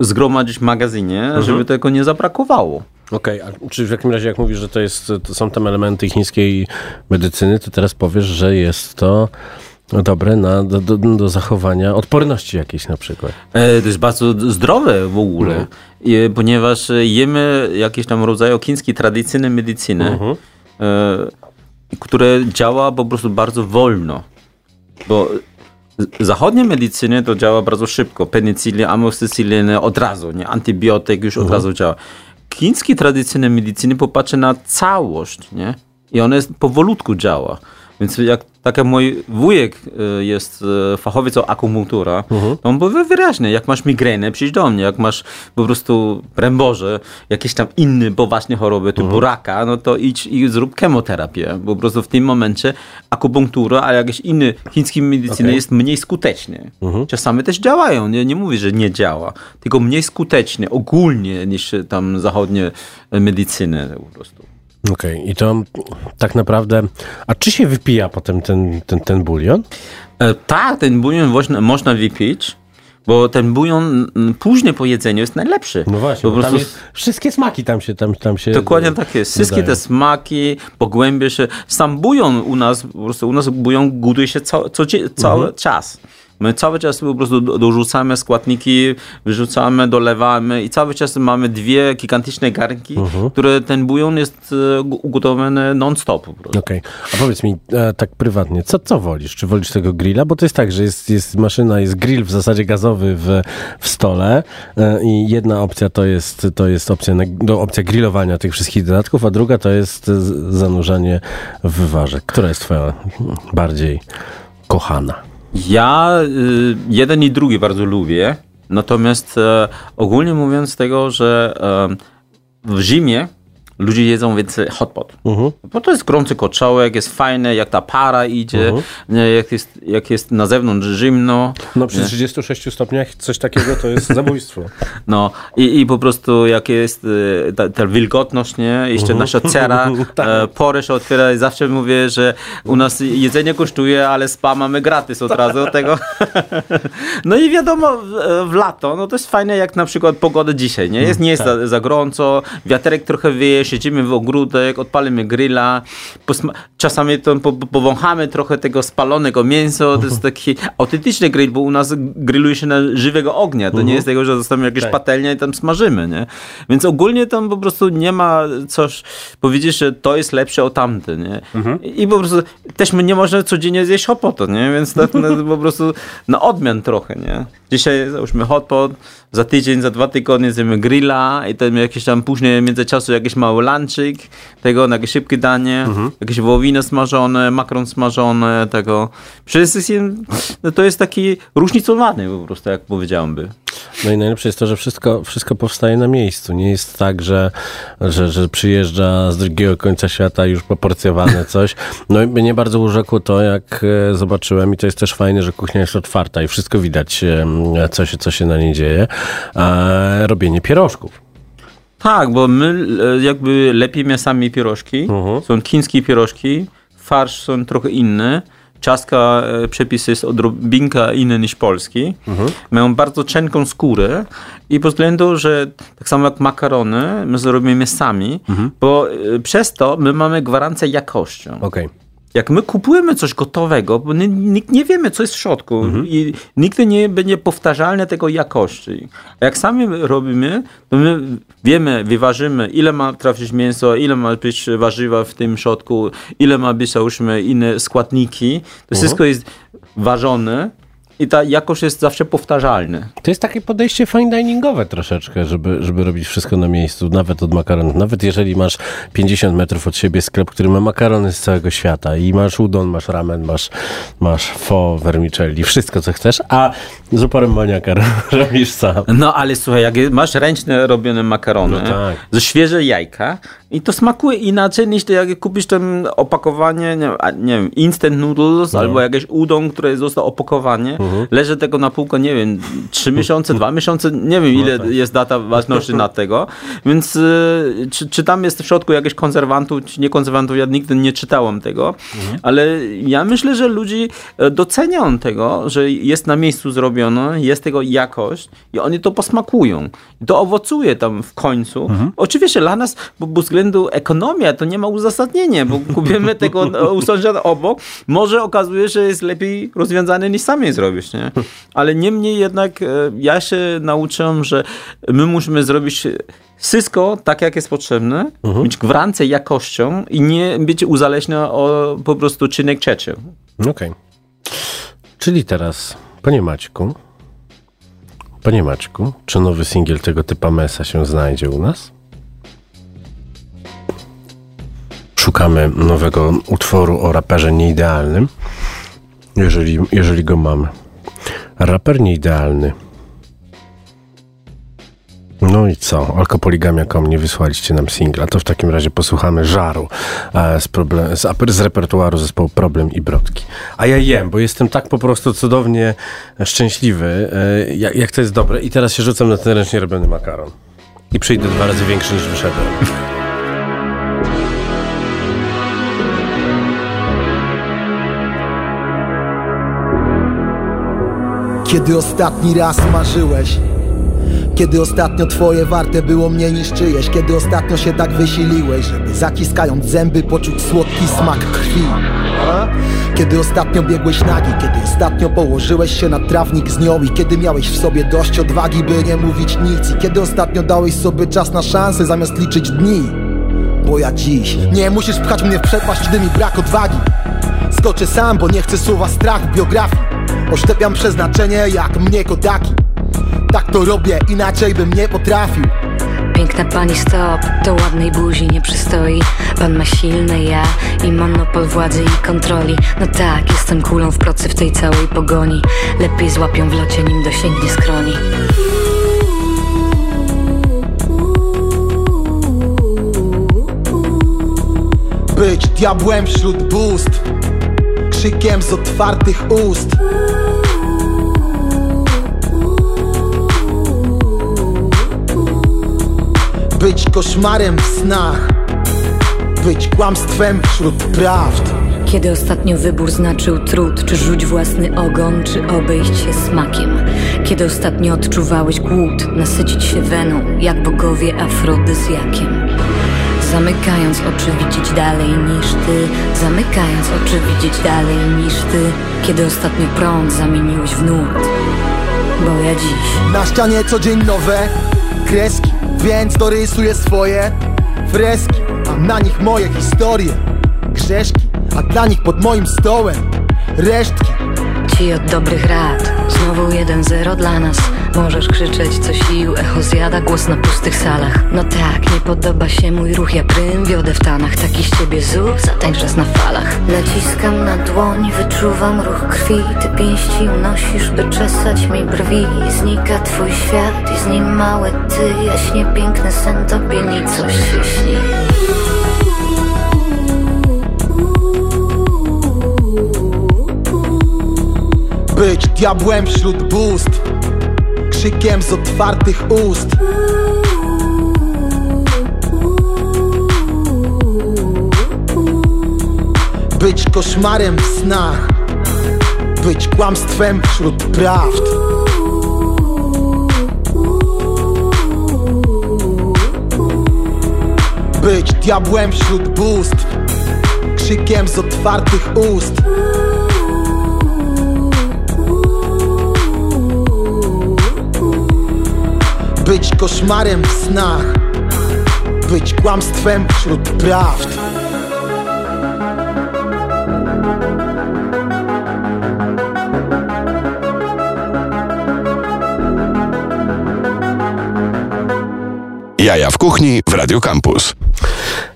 zgromadzić w magazynie, żeby tego nie zabrakowało. Okej, a czy w jakim razie, jak mówisz, że to, jest, to są tam elementy chińskiej medycyny, to teraz powiesz, że jest to dobre na, do, do, do zachowania odporności jakiejś na przykład. E, To jest bardzo zdrowe w ogóle, I, ponieważ jemy jakieś tam rodzaju chińskiej tradycyjnej medycyny, e, które działa po prostu bardzo wolno. Bo z- zachodnie medycyny to działa bardzo szybko. Penicillin, amoxicillin od razu, nie? Antybiotyk już od razu działa. Chińskiej tradycyjnej medycyny popatrzy na całość, nie? I ona jest powolutku działa. Więc jak tak jak mój wujek e, jest e, fachowiec od akupunktura, to on powie wyraźnie, jak masz migrenę, przyjdź do mnie, jak masz po prostu pręboże, jakieś tam inne poważne choroby, typu raka, no to idź i zrób chemoterapię. Po prostu w tym momencie akupunktura, a jakieś inne chińskie medycyny Okej. jest mniej skuteczne. Czasami też działają, nie, nie mówię, że nie działa, tylko mniej skutecznie, ogólnie niż tam zachodnie medycyny po prostu. Okej, i to tak naprawdę, a czy się wypija potem ten, ten, ten bulion? E, Tak, ten bulion można, można wypić, bo ten bulion mm, później po jedzeniu jest najlepszy. No właśnie, po bo tam prostu jest, wszystkie smaki tam się, tam, tam się Dokładnie tak jest. Wszystkie dodają. te smaki, pogłębia się. Sam bulion u nas, po prostu u nas bulion gotuje się ca, co, dzie- cały Mhm. czas. My cały czas po prostu do- dorzucamy składniki, wyrzucamy, dolewamy i cały czas mamy dwie gigantyczne garnki, Mhm. które ten bulion jest e, ugotowany non-stop. Okej, a powiedz mi e, tak prywatnie, co, co wolisz? Czy wolisz tego grilla? Bo to jest tak, że jest, jest maszyna, jest grill w zasadzie gazowy w, w stole e, i jedna opcja to jest, to jest opcja, na, do, opcja grillowania tych wszystkich dodatków, a druga to jest zanurzanie w wywarze. Która jest twoja bardziej kochana? Ja y, jeden i drugi bardzo lubię, natomiast e, ogólnie mówiąc tego, że e, w zimie ludzie jedzą więcej hot pot. Bo to jest gorący koczołek, jest fajne, jak ta para idzie, nie, jak, jest, jak jest na zewnątrz zimno. No przy 36 stopniach coś takiego to jest [LAUGHS] zabójstwo. No i, i po prostu jak jest e, ta, ta wilgotność, nie? Jeszcze nasza cera, [LAUGHS] e, pory się otwiera i zawsze mówię, że u nas jedzenie kosztuje, ale spa mamy gratis od razu od tego. [LAUGHS] no i wiadomo, w, w lato, no to jest fajne jak na przykład pogoda dzisiaj, nie? Jest, nie jest za, za gorąco, wiaterek trochę wieje, siedzimy w ogródek, odpalimy grilla, czasami to po, po- powąchamy trochę tego spalonego mięsa, to jest taki autentyczny grill, bo u nas grilluje się na żywego ognia, to nie jest tego, że zostawimy jakieś Tak. patelnie i tam smażymy, nie? Więc ogólnie tam po prostu nie ma coś powiedzieć, że to jest lepsze od tamte, nie? I, I po prostu też my nie możemy codziennie zjeść hot pot, nie? Więc tak no, po prostu na odmian trochę, nie? Dzisiaj załóżmy hot pot, za tydzień, za dwa tygodnie zjemy grilla i tam jakieś tam później międzyczasu jakiś mały lunchik, tego jakieś szybkie danie, jakieś wołowiny smażone, makaron smażone, tego. Wszystkim no, to jest taki różnicowany po prostu, jak powiedziałem by. No i najlepsze jest to, że wszystko, wszystko powstaje na miejscu. Nie jest tak, że, że, że przyjeżdża z drugiego końca świata już poporcjowane [LAUGHS] coś. No i mnie bardzo urzekło to, jak e, zobaczyłem i to jest też fajne, że kuchnia jest otwarta i wszystko widać, co się, co się na niej dzieje. Robienie pierożków. Tak, bo my e, jakby lepimy sami pierożki. Są chińskie pierożki, farsz są trochę inny. Ciastka, e, przepis jest odrobinka inny niż polski. Mają bardzo cienką skórę i pod względu, że tak samo jak makarony, my zrobimy sami, bo e, przez to my mamy gwarancję jakością. Okej. Jak my kupujemy coś gotowego, bo ni- nikt nie wiemy, co jest w środku i nigdy nie będzie powtarzalne tego jakości. A jak sami robimy, to my wiemy, wyważymy, ile ma trafić mięso, ile ma być warzywa w tym środku, ile ma być, załóżmy, inne składniki. To wszystko jest ważone i ta jakość jest zawsze powtarzalna. To jest takie podejście fine diningowe troszeczkę, żeby, żeby robić wszystko na miejscu, nawet od makaronów. Nawet jeżeli masz 50 metrów od siebie sklep, który ma makarony z całego świata i masz udon, masz ramen, masz, masz fo, vermicelli, wszystko co chcesz, a z uporem maniaka [LAUGHS] robisz sam. No ale słuchaj, jak masz ręcznie robione makarony, No tak. ze świeże jajka i to smakuje inaczej niż to jak kupisz tam opakowanie, nie, nie wiem, instant noodles albo jakieś udon, które zostało opakowanie, leży tego na półkę, nie wiem, trzy miesiące, dwa miesiące, nie wiem ile jest data ważności na tego, więc y, czy, czy tam jest w środku jakieś konserwantów, czy nie konserwantów, ja nigdy nie czytałem tego, ale ja myślę, że ludzie e, docenią tego, że jest na miejscu zrobione, jest tego jakość i oni to posmakują. To owocuje tam w końcu. Oczywiście dla nas, bo, bo względu ekonomia, to nie ma uzasadnienia, bo kupimy tego [LAUGHS] u sąsiada obok, może okazuje się, że jest lepiej rozwiązane niż sami zrobić, nie? Ale niemniej jednak e, ja się nauczyłem, że my musimy zrobić wszystko tak, jak jest potrzebne, mieć gwarancję jakością i nie być uzależnione od po prostu czynnik trzeci. Okej. Czyli teraz, panie Maćku, panie Maćku, czy nowy singiel tego typa Mesa się znajdzie u nas? Szukamy nowego utworu o raperze nieidealnym, jeżeli, jeżeli go mamy. Raper nieidealny. No i co? Alkopoligamia.com nie wysłaliście nam singla. To w takim razie posłuchamy żaru e, z, problem, z, z repertuaru zespołu Problem i Brodki. A ja jem, bo jestem tak po prostu cudownie szczęśliwy, e, jak, jak to jest dobre. I teraz się rzucam na ten ręcznie robiony makaron. I przyjdę dwa razy większy niż wyszedłem. Kiedy ostatni raz marzyłeś? Kiedy ostatnio twoje warte było mniej niż czyjeś? Kiedy ostatnio się tak wysiliłeś, żeby zaciskając zęby poczuć słodki smak krwi? Kiedy ostatnio biegłeś nagi? Kiedy ostatnio położyłeś się na trawnik z nią? I kiedy miałeś w sobie dość odwagi, by nie mówić nic? I kiedy ostatnio dałeś sobie czas na szansę zamiast liczyć dni? Bo ja dziś nie musisz pchać mnie w przepaść, gdy mi brak odwagi Skoczę sam, bo nie chcę słowa strach w biografii Oszczepiam przeznaczenie jak mnie kodaki Tak to robię, inaczej bym nie potrafił. Piękna pani stop, do ładnej buzi nie przystoi. Pan ma silne ja i monopol władzy i kontroli. No tak, jestem kulą w procy w tej całej pogoni. Lepiej złapią w locie nim dosięgnie skroni. Być diabłem wśród bóstw Krzykiem z otwartych ust Być koszmarem w snach Być kłamstwem wśród prawd. Kiedy ostatnio wybór znaczył trud Czy rzuć własny ogon, czy obejść się smakiem? Kiedy ostatnio odczuwałeś głód Nasycić się weną, jak bogowie afrodyzjakiem Zamykając oczy widzieć dalej niż ty. Zamykając oczy widzieć dalej niż ty. Kiedy ostatnio prąd zamieniłeś w nurt? Bo ja dziś Na ścianie co dzień nowe kreski Więc dorysuję swoje freski A na nich moje historie. Grzeszki, a dla nich pod moim stołem Resztki. Ci od dobrych rad Znowu 1-0 dla nas. Możesz krzyczeć co sił Echo zjada głos na pustych salach. No tak, nie podoba się mój ruch Ja prym wiodę w tanach. Taki z ciebie zuch Zatańczesz na falach. Naciskam na dłoń Wyczuwam ruch krwi. Ty pięści unosisz By czesać mi brwi. Znika twój świat I z nim małe ty. Jaśnie piękny sen Tobie nicość się śni Być diabłem wśród bóstw. Krzykiem z otwartych ust. Być koszmarem w snach. Być kłamstwem wśród prawd. Być diabłem wśród bóstw. Krzykiem z otwartych ust Być koszmarem w snach Być kłamstwem wśród prawd Jaja w kuchni w Radio Campus.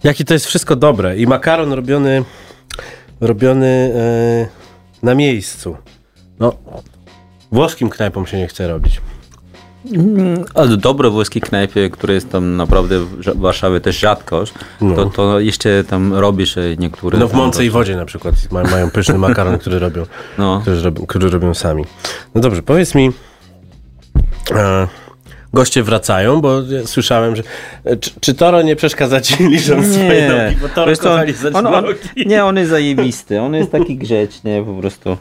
Jakie to jest wszystko dobre. I makaron robiony, robiony e, na miejscu. No, włoskim knajpom się nie chce robić. Ale dobre włoskie knajpy, które jest tam naprawdę w Warszawie też rzadkość, to, to jeszcze tam robisz niektóre. No w Mące i. Wodzie na przykład ma, mają pyszny makaron, który robią, [LAUGHS] No. który, robią, który robią sami. No dobrze, powiedz mi, e, goście wracają, bo ja słyszałem, że e, czy, czy Toro nie przeszkadza ci [LAUGHS] licząc swoje nogi, bo Toro Wiesz on, on, nogi. nie, on jest zajebisty, on jest taki grzeczny po prostu.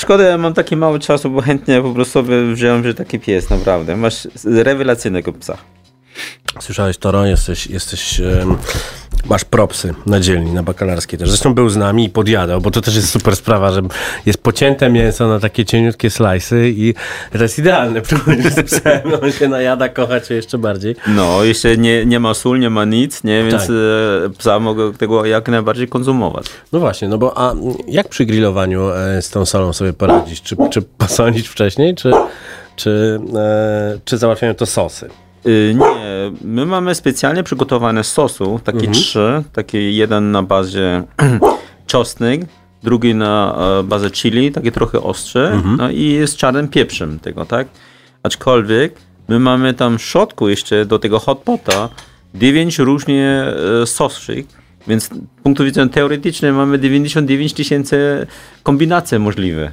Szkoda, ja mam taki mały czasu, bo chętnie po prostu sobie wziąłem, że taki pies, naprawdę. Masz rewelacyjnego psa. Słyszałeś, Toro, jesteś, jesteś masz propsy na dzielni, na bakalarskiej też. Zresztą był z nami i podjadał, bo to też jest super sprawa, że jest pocięte mięso na takie cieniutkie slajsy i to jest idealne. [LAUGHS] Próbujesz z psem, on się najada, kocha cię jeszcze bardziej. No, jeszcze nie, nie ma sól, nie ma nic, nie, więc Tak. e, psa mogę tego jak najbardziej konsumować. No właśnie, no bo a jak przy grillowaniu e, z tą solą sobie poradzić? Czy, czy posolić wcześniej, czy, czy, e, czy załatwiają to sosy? Y, Nie, my mamy specjalnie przygotowane sosu, takie Mhm. trzy, taki jeden na bazie [CLEARS THROAT] czosnek, drugi na e, bazę chili, takie trochę ostrzy, Mhm. no i z czarnym pieprzem tego, tak? Aczkolwiek my mamy tam w środku jeszcze do tego hot pota dziewięć różnie e, sosów, więc z punktu widzenia teoretycznego mamy 99 tysięcy kombinacji możliwe.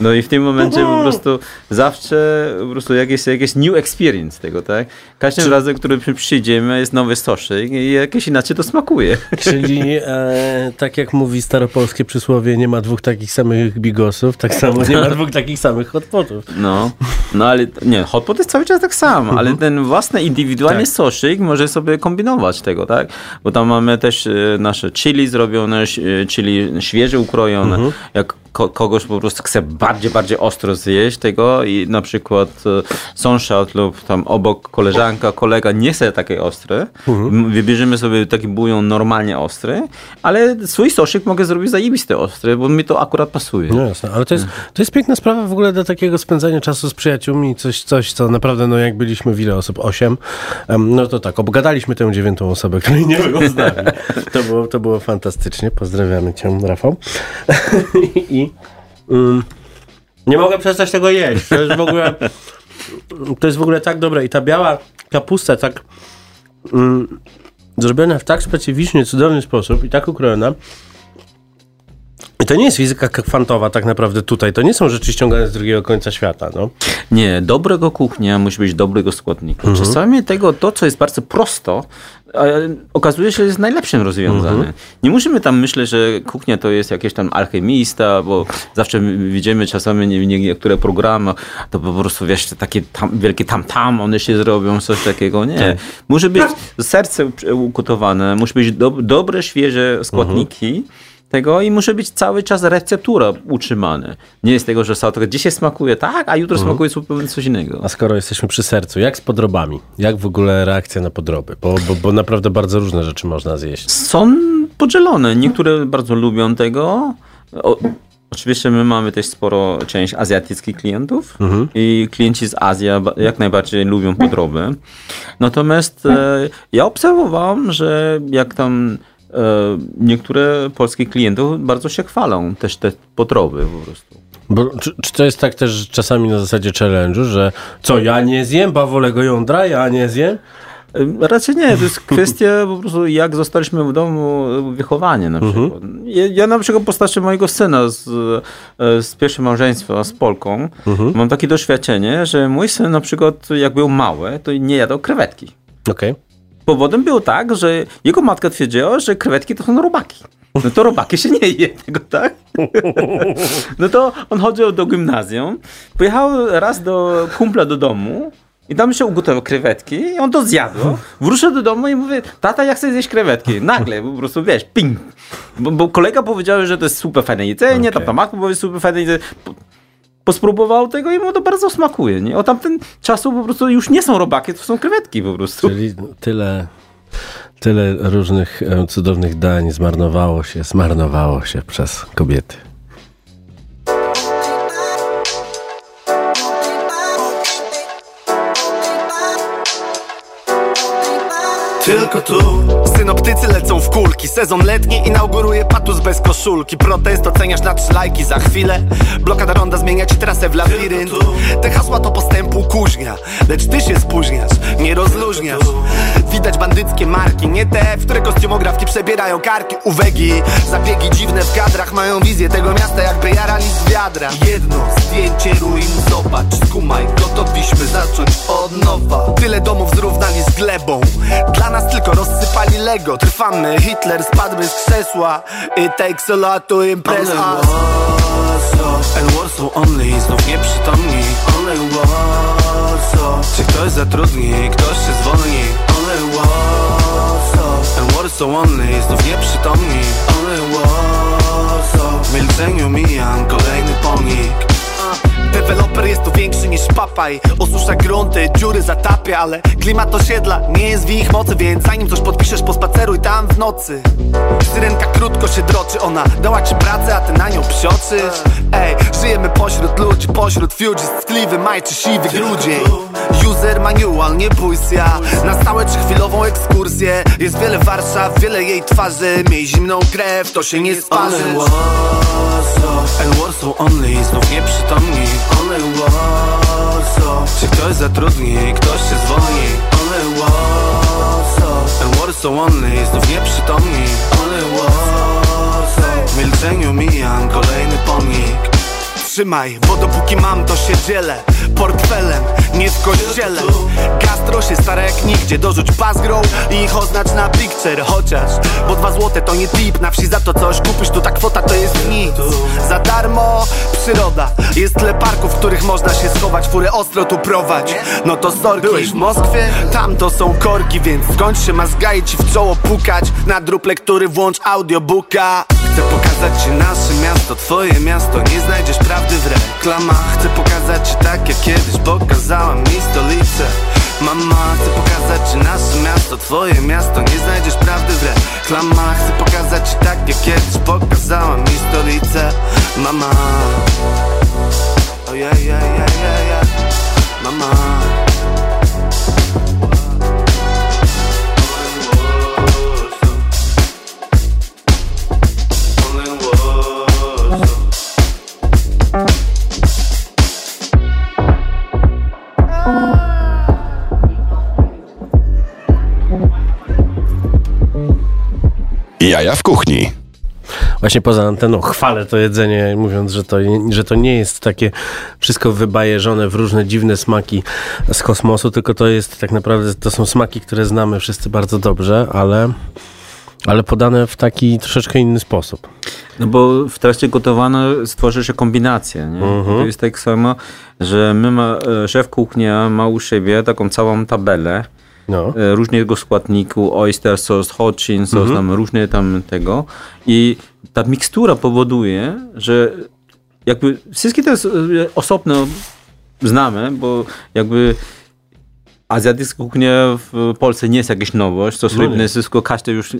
No i w tym momencie po prostu zawsze po prostu jakieś, jakieś new experience tego, tak? Każdym razem, który przy- przyjdziemy jest nowy soszyk i jakieś inaczej to smakuje. [LAUGHS] Czyli e, tak jak mówi staropolskie przysłowie, nie ma dwóch takich samych bigosów, tak samo nie ma [LAUGHS] dwóch takich samych hotpotów. No, no ale nie, hotpot jest cały czas tak sam, ale ten własny indywidualny Tak. soszyk może sobie kombinować tego, tak? Bo tam mamy też e, nasze chili zrobione, e, chili świeże ukrojone. Jak ko kogoś po prostu chce bardziej, bardziej ostro zjeść tego i na przykład e, sąsiad lub tam obok koleżanka, kolega nie chce takiej ostry, m- wybierzemy sobie taki bujon normalnie ostry, ale swój soszyk mogę zrobić zajebisty ostry, bo mi to akurat pasuje. No jasne, ale to jest, to jest piękna sprawa w ogóle do takiego spędzania czasu z przyjaciółmi, coś, coś co naprawdę, no jak byliśmy w ile osób? Osiem? Em, no to tak, obgadaliśmy tę dziewiątą osobę, której nie było z nami. [LAUGHS] To było, to było fantastycznie, pozdrawiamy cię, Rafał. [LAUGHS] I mm, nie mogę przestać tego jeść, to jest w ogóle, [LAUGHS] to jest w ogóle tak dobre. I ta biała kapusta tak mm, zrobiona w tak specyficzny, cudowny sposób i tak ukrojona, i to nie jest fizyka kwantowa tak naprawdę tutaj. To nie są rzeczy ściągane z drugiego końca świata. No. Nie, dobrego kuchnia musi być dobrego składnika. Mhm. Czasami tego, to co jest bardzo prosto, okazuje się, że jest najlepszym rozwiązane. Mhm. Nie musimy tam myśleć, że kuchnia to jest jakiś tam alchemista, bo zawsze widzimy czasami nie, nie, niektóre programy, to po prostu wiesz, takie tam, wielkie tam-tam, one się zrobią, coś takiego. Nie. Tak. Musi być serce ugotowane, musi być do, dobre, świeże składniki. Mhm. Tego i musi być cały czas receptura utrzymana. Nie jest tego, że salto dzisiaj smakuje tak, a jutro smakuje zupełnie coś innego. Mhm. A skoro jesteśmy przy sercu, jak z podrobami? Jak w ogóle reakcja na podroby? Bo, bo, bo naprawdę bardzo różne rzeczy można zjeść. Są podzielone. Niektóre bardzo lubią tego. O, oczywiście my mamy też sporo część azjatyckich klientów i klienci z Azji jak najbardziej lubią podroby. Natomiast e, ja obserwowałem, że jak tam niektóre polskie klientów bardzo się chwalą też te podroby po prostu. Bo, czy, czy to jest tak też czasami na zasadzie challenge'u, że co, ja nie zjem bawolego jądra, ja nie zjem? E, Raczej nie, to jest [LAUGHS] kwestia po prostu jak zostaliśmy w domu wychowani na przykład. Ja, ja na przykład postaci mojego syna z, e, z pierwszego małżeństwa z Polką mam takie doświadczenie, że mój syn na przykład jak był mały, to nie jadał krewetki. Okej. Powodem było tak, że jego matka twierdziła, że krewetki to są robaki. No to robaki się nie je tego, tak? [LAUGHS] No to on chodził do gimnazjum, pojechał raz do kumpla do domu, I tam jeszcze ugotował krewetki i on to zjadł. Wrócił do domu i mówi, tata, ja chcę zjeść krewetki. Nagle, po prostu, wiesz, ping. Bo, bo kolega powiedział, że to jest super fajne jedzenie, Okej. tam ta matka powiedział super fajne jedzenie. Po- Pospróbował tego i mu to bardzo smakuje, nie? Od tamten czasu po prostu już nie są robaki, to są krewetki po prostu. Czyli tyle, tyle różnych e, cudownych dań zmarnowało się, zmarnowało się przez kobiety. Tylko tu. Synoptycy lecą w kulki. Sezon letni inauguruje patus bez koszulki. Protest oceniasz na trzy lajki za chwilę. Blokada ronda zmienia ci trasę w labirynt. Te hasła to postępu kuźnia Lecz ty się spóźniasz, nie rozluźniasz. Widać bandyckie marki Nie te, w które kostiumografki przebierają karki. Uwegi, zabiegi dziwne w kadrach Mają wizję tego miasta jakby jarali z wiadra. Jedno zdjęcie ruin Zobacz, skumaj, gotowiśmy zacząć od nowa. Tyle domów zrównali z glebą. Dla nas tylko rozsypali Lego. Trwamy, Hitler spadłby z krzesła It takes a lot to impress us And Warsaw only, znów nieprzytomni. Only Warsaw Czy ktoś zatrudni, ktoś się zwolni? Only Warsaw And Warsaw only, znów nieprzytomni. Only Warsaw W milczeniu mijam kolejny pomnik Deweloper jest tu większy niż papaj. Osusza grunty, dziury zatapia Ale klimat osiedla nie jest w ich mocy Więc zanim coś podpiszesz, pospaceruj tam w nocy. Syrenka krótko się droczy Ona dała ci pracę, a ty na nią psioczysz. Ej, żyjemy pośród ludzi Pośród fugees, tkliwy maj czy siwy grudzień. User manual, nie bój się. Na stałe czy chwilową ekskursję. Jest wiele Warszaw, wiele jej twarzy. Miej zimną krew, to się nie sparzy. And Warsaw only, znów nieprzytomni Only Warsaw Czy ktoś zatrudni, ktoś się zwolni? Only Warsaw Warsaw only, znów nieprzytomni Only Warsaw W milczeniu mijam kolejny pomnik. Trzymaj, bo dopóki mam to się dzielę Portfelem, nie w kościele Gastro się stara jak nigdzie. Dorzuć pasgrą i ich oznacz na picture. Chociaż, bo dwa złote to nie tip. Na wsi za to coś kupisz, tu ta kwota to jest nic. Za darmo przyroda. Jest tyle parków, w których można się schować. Furę ostro tu prowadź. No to sorki. Byłeś w Moskwie? Tam to są korki Więc skąd się ma zgaić i w czoło pukać? Na drup lektury włącz audiobooka Chcę pokazać ci nasze miasto, twoje miasto Nie znajdziesz prawdy w reklamach. Chcę pokazać ci tak jak kiedyś Pokazała mi stolicę. Mama, chcę pokazać ci nasze miasto, twoje miasto Nie znajdziesz prawdy w reklamach. Chcę pokazać ci tak jak kiedyś Pokazała mi stolicę. Mama. Ojej, ojej, ojej, ojej. Mama Jaja w kuchni. Właśnie poza anteną chwalę to jedzenie, mówiąc, że to, że to nie jest takie wszystko wybajeżone w różne dziwne smaki z kosmosu, tylko to jest tak naprawdę, to są smaki, które znamy wszyscy bardzo dobrze, ale, ale podane w taki troszeczkę inny sposób. No bo w trakcie gotowania stworzy się kombinacja. Nie? To jest tak samo, że my ma, e, szef kuchnia ma u siebie taką całą tabelę No. e, różnego składniku, oyster sauce, hotchin sauce, tam różne tam tego i ta mikstura powoduje, że jakby wszystkie te e, osobno znamy, bo jakby azjatycka kuchnia w Polsce nie jest jakaś nowość, to No nie. rybne wszystko każdy już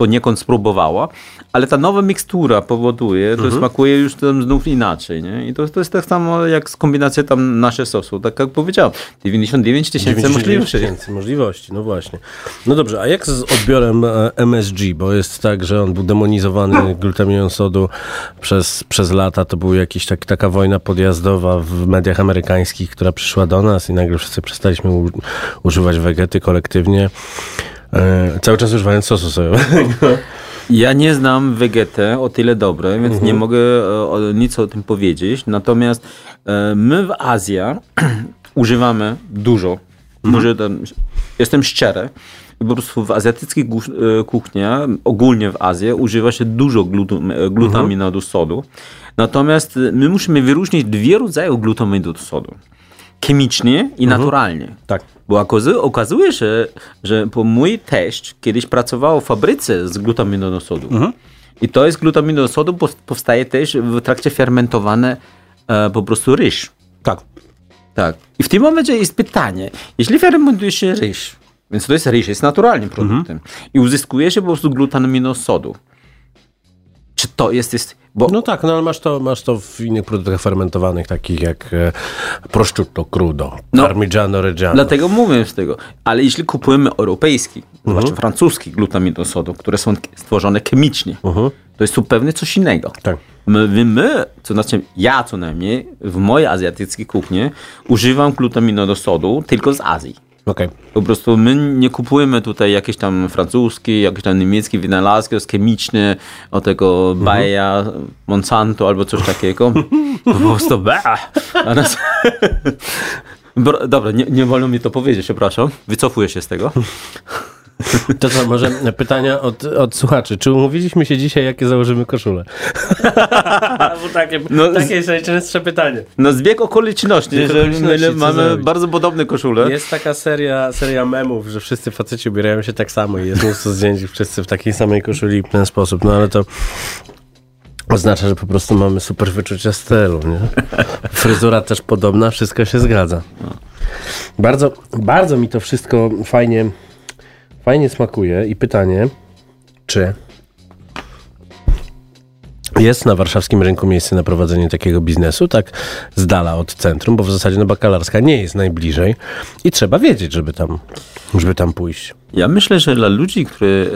poniekąd spróbowała, ale ta nowa mikstura powoduje, Mhm. że smakuje już tam znów inaczej, nie? I to, to jest tak samo jak z kombinacja tam nasze sosu, tak jak powiedziałem, 99 tysięcy 99 możliwości. tysięcy możliwości, no właśnie. No dobrze, a jak z odbiorem e, MSG? Bo jest tak, że on był demonizowany glutaminon sodu przez, przez lata. To była jakaś tak, taka wojna podjazdowa w mediach amerykańskich, która przyszła do nas i nagle wszyscy przestaliśmy u, używać wegety kolektywnie. E, cały czas używając sosu sojowego. [LAUGHS] Ja nie znam wegetę o tyle dobre, więc nie mogę e, o, nic o tym powiedzieć. Natomiast e, my w Azji [CLEARS THROAT] używamy dużo. Może tam, jestem szczery. Po prostu w azjatyckich e, kuchnia, ogólnie w Azji, używa się dużo glutu, e, glutaminu sodu. Natomiast my musimy wyróżnić dwie rodzaje glutaminu sodu. Chemicznie i naturalnie. Tak. Bo okazu- okazuje się, że bo mój teść kiedyś pracował w fabryce z glutaminosodu. I to jest glutaminosodu, bo powstaje też w trakcie fermentowane e, po prostu ryż. Tak. Tak. I w tym momencie jest pytanie, jeśli fermentuje się ryż, więc to jest ryż, jest naturalnym produktem i uzyskuje się po prostu glutaminosodu. Czy to jest, jest bo No tak, no ale masz to, masz to w innych produktach fermentowanych, takich jak e, prosciutto crudo, No. parmigiano reggiano. Dlatego mówię z tego. Ale jeśli kupujemy europejski, zwłaszcza francuski glutaminosodu, które są stworzone chemicznie, to jest zupełnie coś innego. Tak. My, my, my, to znaczy ja co najmniej, w mojej azjatyckiej kuchni używam glutaminosodu tylko z Azji. Okej. Po prostu my nie kupujemy tutaj jakieś tam francuski, jakieś tam niemiecki wynalazki, jest chemiczny, o tego Bayer, Monsanto albo coś takiego. [LAUGHS] Po prostu bah. A nas... Dobra, nie, nie wolno mi to powiedzieć, przepraszam. Wycofuję się z tego. To co, może pytania od, od słuchaczy. Czy umówiliśmy się dzisiaj, jakie założymy koszule? [LAUGHS] Bo takie, No, takie jest najczęstsze pytanie. No zbieg okoliczności, Zbieg że okoliczności, mamy zrobić? bardzo podobne koszule. Jest taka seria, seria memów, że wszyscy faceci ubierają się tak samo i jest mnóstwo [LAUGHS] zdjęć i wszyscy w takiej samej koszuli w ten sposób. No ale to oznacza, że po prostu mamy super wyczucie stylu, nie? Fryzura też podobna, wszystko się zgadza. Bardzo, bardzo mi to wszystko fajnie, fajnie smakuje i pytanie, czy jest na warszawskim rynku miejsce na prowadzenie takiego biznesu, tak z dala od centrum, bo w zasadzie no, bakalarska nie jest najbliżej i trzeba wiedzieć, żeby tam, żeby tam pójść. Ja myślę, że dla ludzi, którzy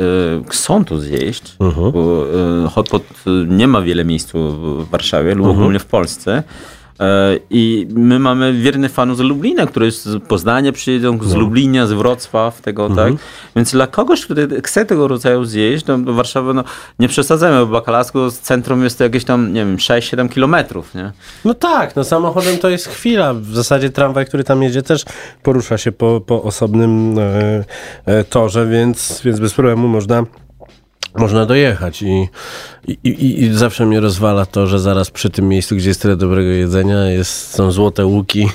e, chcą to zjeść, bo e, hotpot e, nie ma wiele miejsc w Warszawie lub ogólnie w Polsce. E, I my mamy wiernych fanów z Lublina, którzy z Poznania przyjdą, z Lublina, z Wrocław, tego, tak? Więc dla kogoś, który chce tego rodzaju zjeść, to do Warszawy, no, nie przesadzamy, bo Bakalarsko z centrum jest to jakieś tam, nie wiem, 6-7 kilometrów, nie? No tak, no samochodem to jest chwila. W zasadzie tramwaj, który tam jedzie też porusza się po, po osobnym e, e, torze, więc, więc bez problemu można można dojechać I, i, i, i zawsze mnie rozwala to, że zaraz przy tym miejscu, gdzie jest tyle dobrego jedzenia, jest, są złote łuki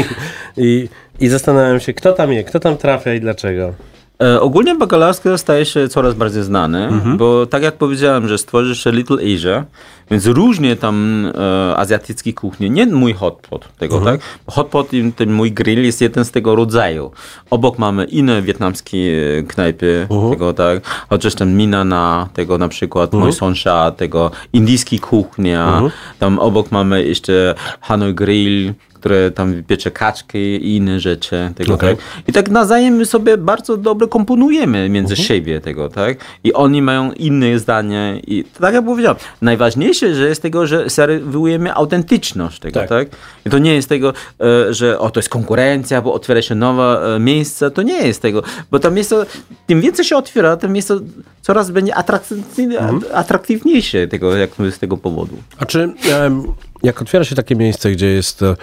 [LAUGHS] I, i zastanawiam się, kto tam je, kto tam trafia i dlaczego. E, ogólnie bakalarsko staje się coraz bardziej znany, bo tak jak powiedziałem, że stworzy się Little Asia, więc różnie tam e, azjatyckie kuchnie, nie mój hotpot tego, tak? Hotpot i ten mój grill jest jeden z tego rodzaju. Obok mamy inne wietnamskie e, knajpy, tego, tak? Chociaż ten Minana, tego na przykład, mój sąsiad, tego indyjski kuchnia, tam obok mamy jeszcze Hanoi Grill, które tam piecze kaczki i inne rzeczy. Tego, Okej. tak? I tak nawzajem my sobie bardzo dobrze komponujemy między siebie tego, tak? I oni mają inne zdanie i tak jak powiedziałem, najważniejsze, że jest tego, że serwujemy autentyczność tego, Tak. tak? I to nie jest tego, e, że o, to jest konkurencja, bo otwiera się nowe e, miejsca, to nie jest tego, bo to miejsce, tym więcej się otwiera, tym miejsce coraz będzie atrakcyjne, atrakcyjniejsze tego, jak z tego powodu. A czy em, jak otwiera się takie miejsce, gdzie jest e,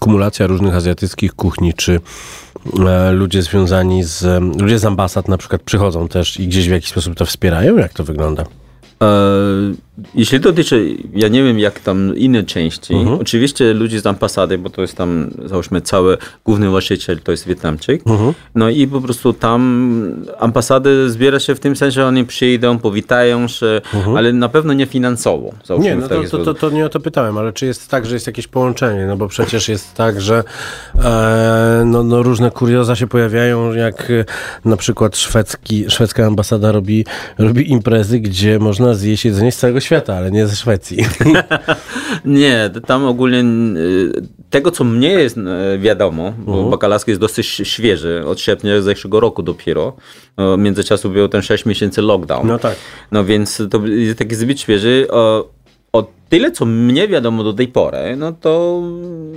kumulacja różnych azjatyckich kuchni, czy e, ludzie związani z, em, ludzie z ambasad na przykład przychodzą też i gdzieś w jakiś sposób to wspierają? Jak to wygląda? E, Jeśli dotyczy, ja nie wiem jak tam inne części, oczywiście ludzie z ambasady, bo to jest tam, załóżmy, cały główny właściciel to jest Wietnamczyk, no i po prostu tam ambasady zbiera się w tym sensie, że oni przyjdą, powitają się, ale na pewno nie finansowo. Nie, no to, to, to, to nie o to pytałem, ale czy jest tak, że jest jakieś połączenie? No bo przecież jest tak, że e, no, no różne kurioza się pojawiają, jak e, na przykład szwedzki, szwedzka ambasada robi, robi imprezy, gdzie można zjeść jedzenie z całego świata, ale nie ze Szwecji. [LAUGHS] Nie, tam ogólnie y, tego, co mnie jest y, wiadomo, bo Mhm. bakalarski jest dosyć świeży, od sierpnia zeszłego roku dopiero. W międzyczasie był ten 6 miesięcy lockdown. No tak. No więc to jest taki zbyt świeży. O tyle, co mnie wiadomo do tej pory, no to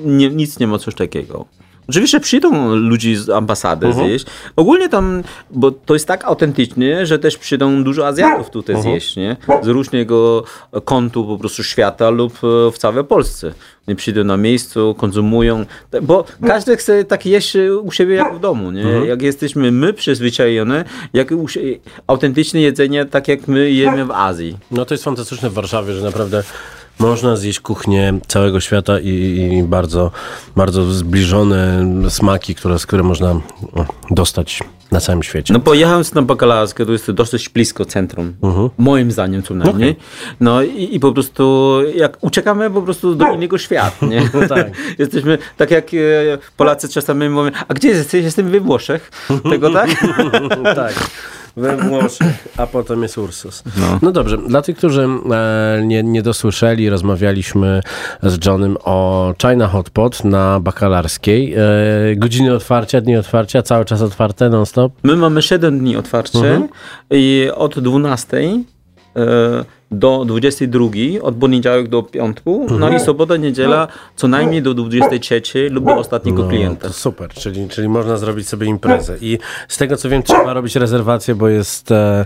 nie, nic nie ma coś takiego. Oczywiście przyjdą ludzi z ambasady Mhm. zjeść. Ogólnie tam, bo to jest tak autentycznie, że też przyjdą dużo Azjatów tutaj Mhm. zjeść, nie? Z różnego kątu po prostu świata lub e, w całej Polsce. Oni przyjdą na miejscu, konsumują, Tak, bo każdy chce tak jeść e, u siebie jak w domu, nie? Mhm. Jak jesteśmy my przyzwyczajone, jak u autentyczne jedzenie, tak jak my jemy w Azji. No to jest fantastyczne w Warszawie, że naprawdę Można zjeść kuchnię całego świata i, i bardzo, bardzo zbliżone smaki, które, z które można dostać na całym świecie. No pojechałem na bakalarskie, to jest dosyć blisko centrum, moim zdaniem co najmniej. No i, i po prostu jak uciekamy po prostu do innego świata, nie? [LAUGHS] tak. [LAUGHS] Jesteśmy, tak jak e, Polacy czasami mówią, a gdzie jesteś? Jestem we Włoszech. [LAUGHS] Tego tak? tak. We Włoszech, a potem jest Ursus. No, dobrze, dla tych, którzy e, nie, nie dosłyszeli, rozmawialiśmy z Johnem o China Hot Pot na bakalarskiej. E, godziny otwarcia, dni otwarcia, cały czas otwarte, non-stop? My mamy 7 dni otwarcie Mhm. i od 12 e, do 22, od poniedziałek do piątku, no Mhm. i sobota, niedziela co najmniej do 23 lub do ostatniego klienta. No, To super, czyli, czyli można zrobić sobie imprezę. I z tego co wiem, trzeba robić rezerwację, bo jest. E,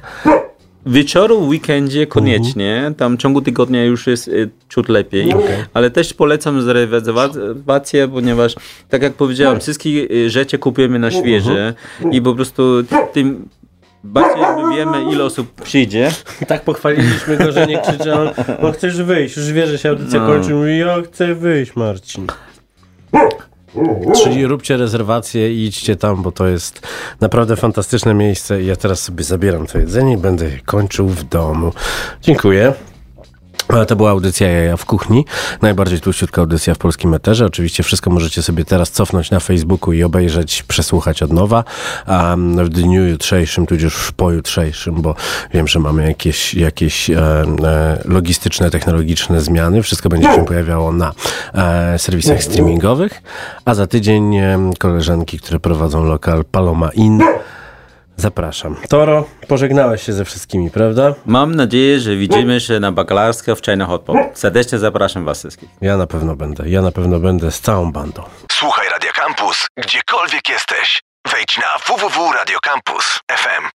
Wieczoru w weekendzie koniecznie, tam w ciągu tygodnia już jest y, ciut lepiej, ale też polecam zarezerwację, ponieważ tak jak powiedziałem, wszystkie y, rzeczy kupujemy na świeże i po prostu tym bardziej jakby wiemy ile osób przyjdzie. [LAUGHS] tak pochwaliliśmy go, że nie krzyczy, on, on chcesz wyjść, już wie, że się audycja No. kończy, mówi, ja chcę wyjść, Marcin. Czyli róbcie rezerwację i idźcie tam, bo to jest naprawdę fantastyczne miejsce i ja teraz sobie zabieram to jedzenie i będę kończył w domu. Dziękuję. Ale to była audycja Jaja w kuchni. Najbardziej tłuściutka audycja w polskim eterze. Oczywiście wszystko możecie sobie teraz cofnąć na Facebooku i obejrzeć, przesłuchać od nowa. A w dniu jutrzejszym, tudzież pojutrzejszym, bo wiem, że mamy jakieś, jakieś e, e, logistyczne, technologiczne zmiany. Wszystko będzie się pojawiało na e, serwisach streamingowych. A za tydzień e, koleżanki, które prowadzą lokal Paloma Inn. Zapraszam. Toro, pożegnałeś się ze wszystkimi, prawda? Mam nadzieję, że widzimy się na bakalarska w China Hot Pot. Serdecznie zapraszam was wszystkich. Ja na pewno będę. Ja na pewno będę z całą bandą. Słuchaj Radio Campus, gdziekolwiek jesteś. Wejdź na www.radiocampus.fm.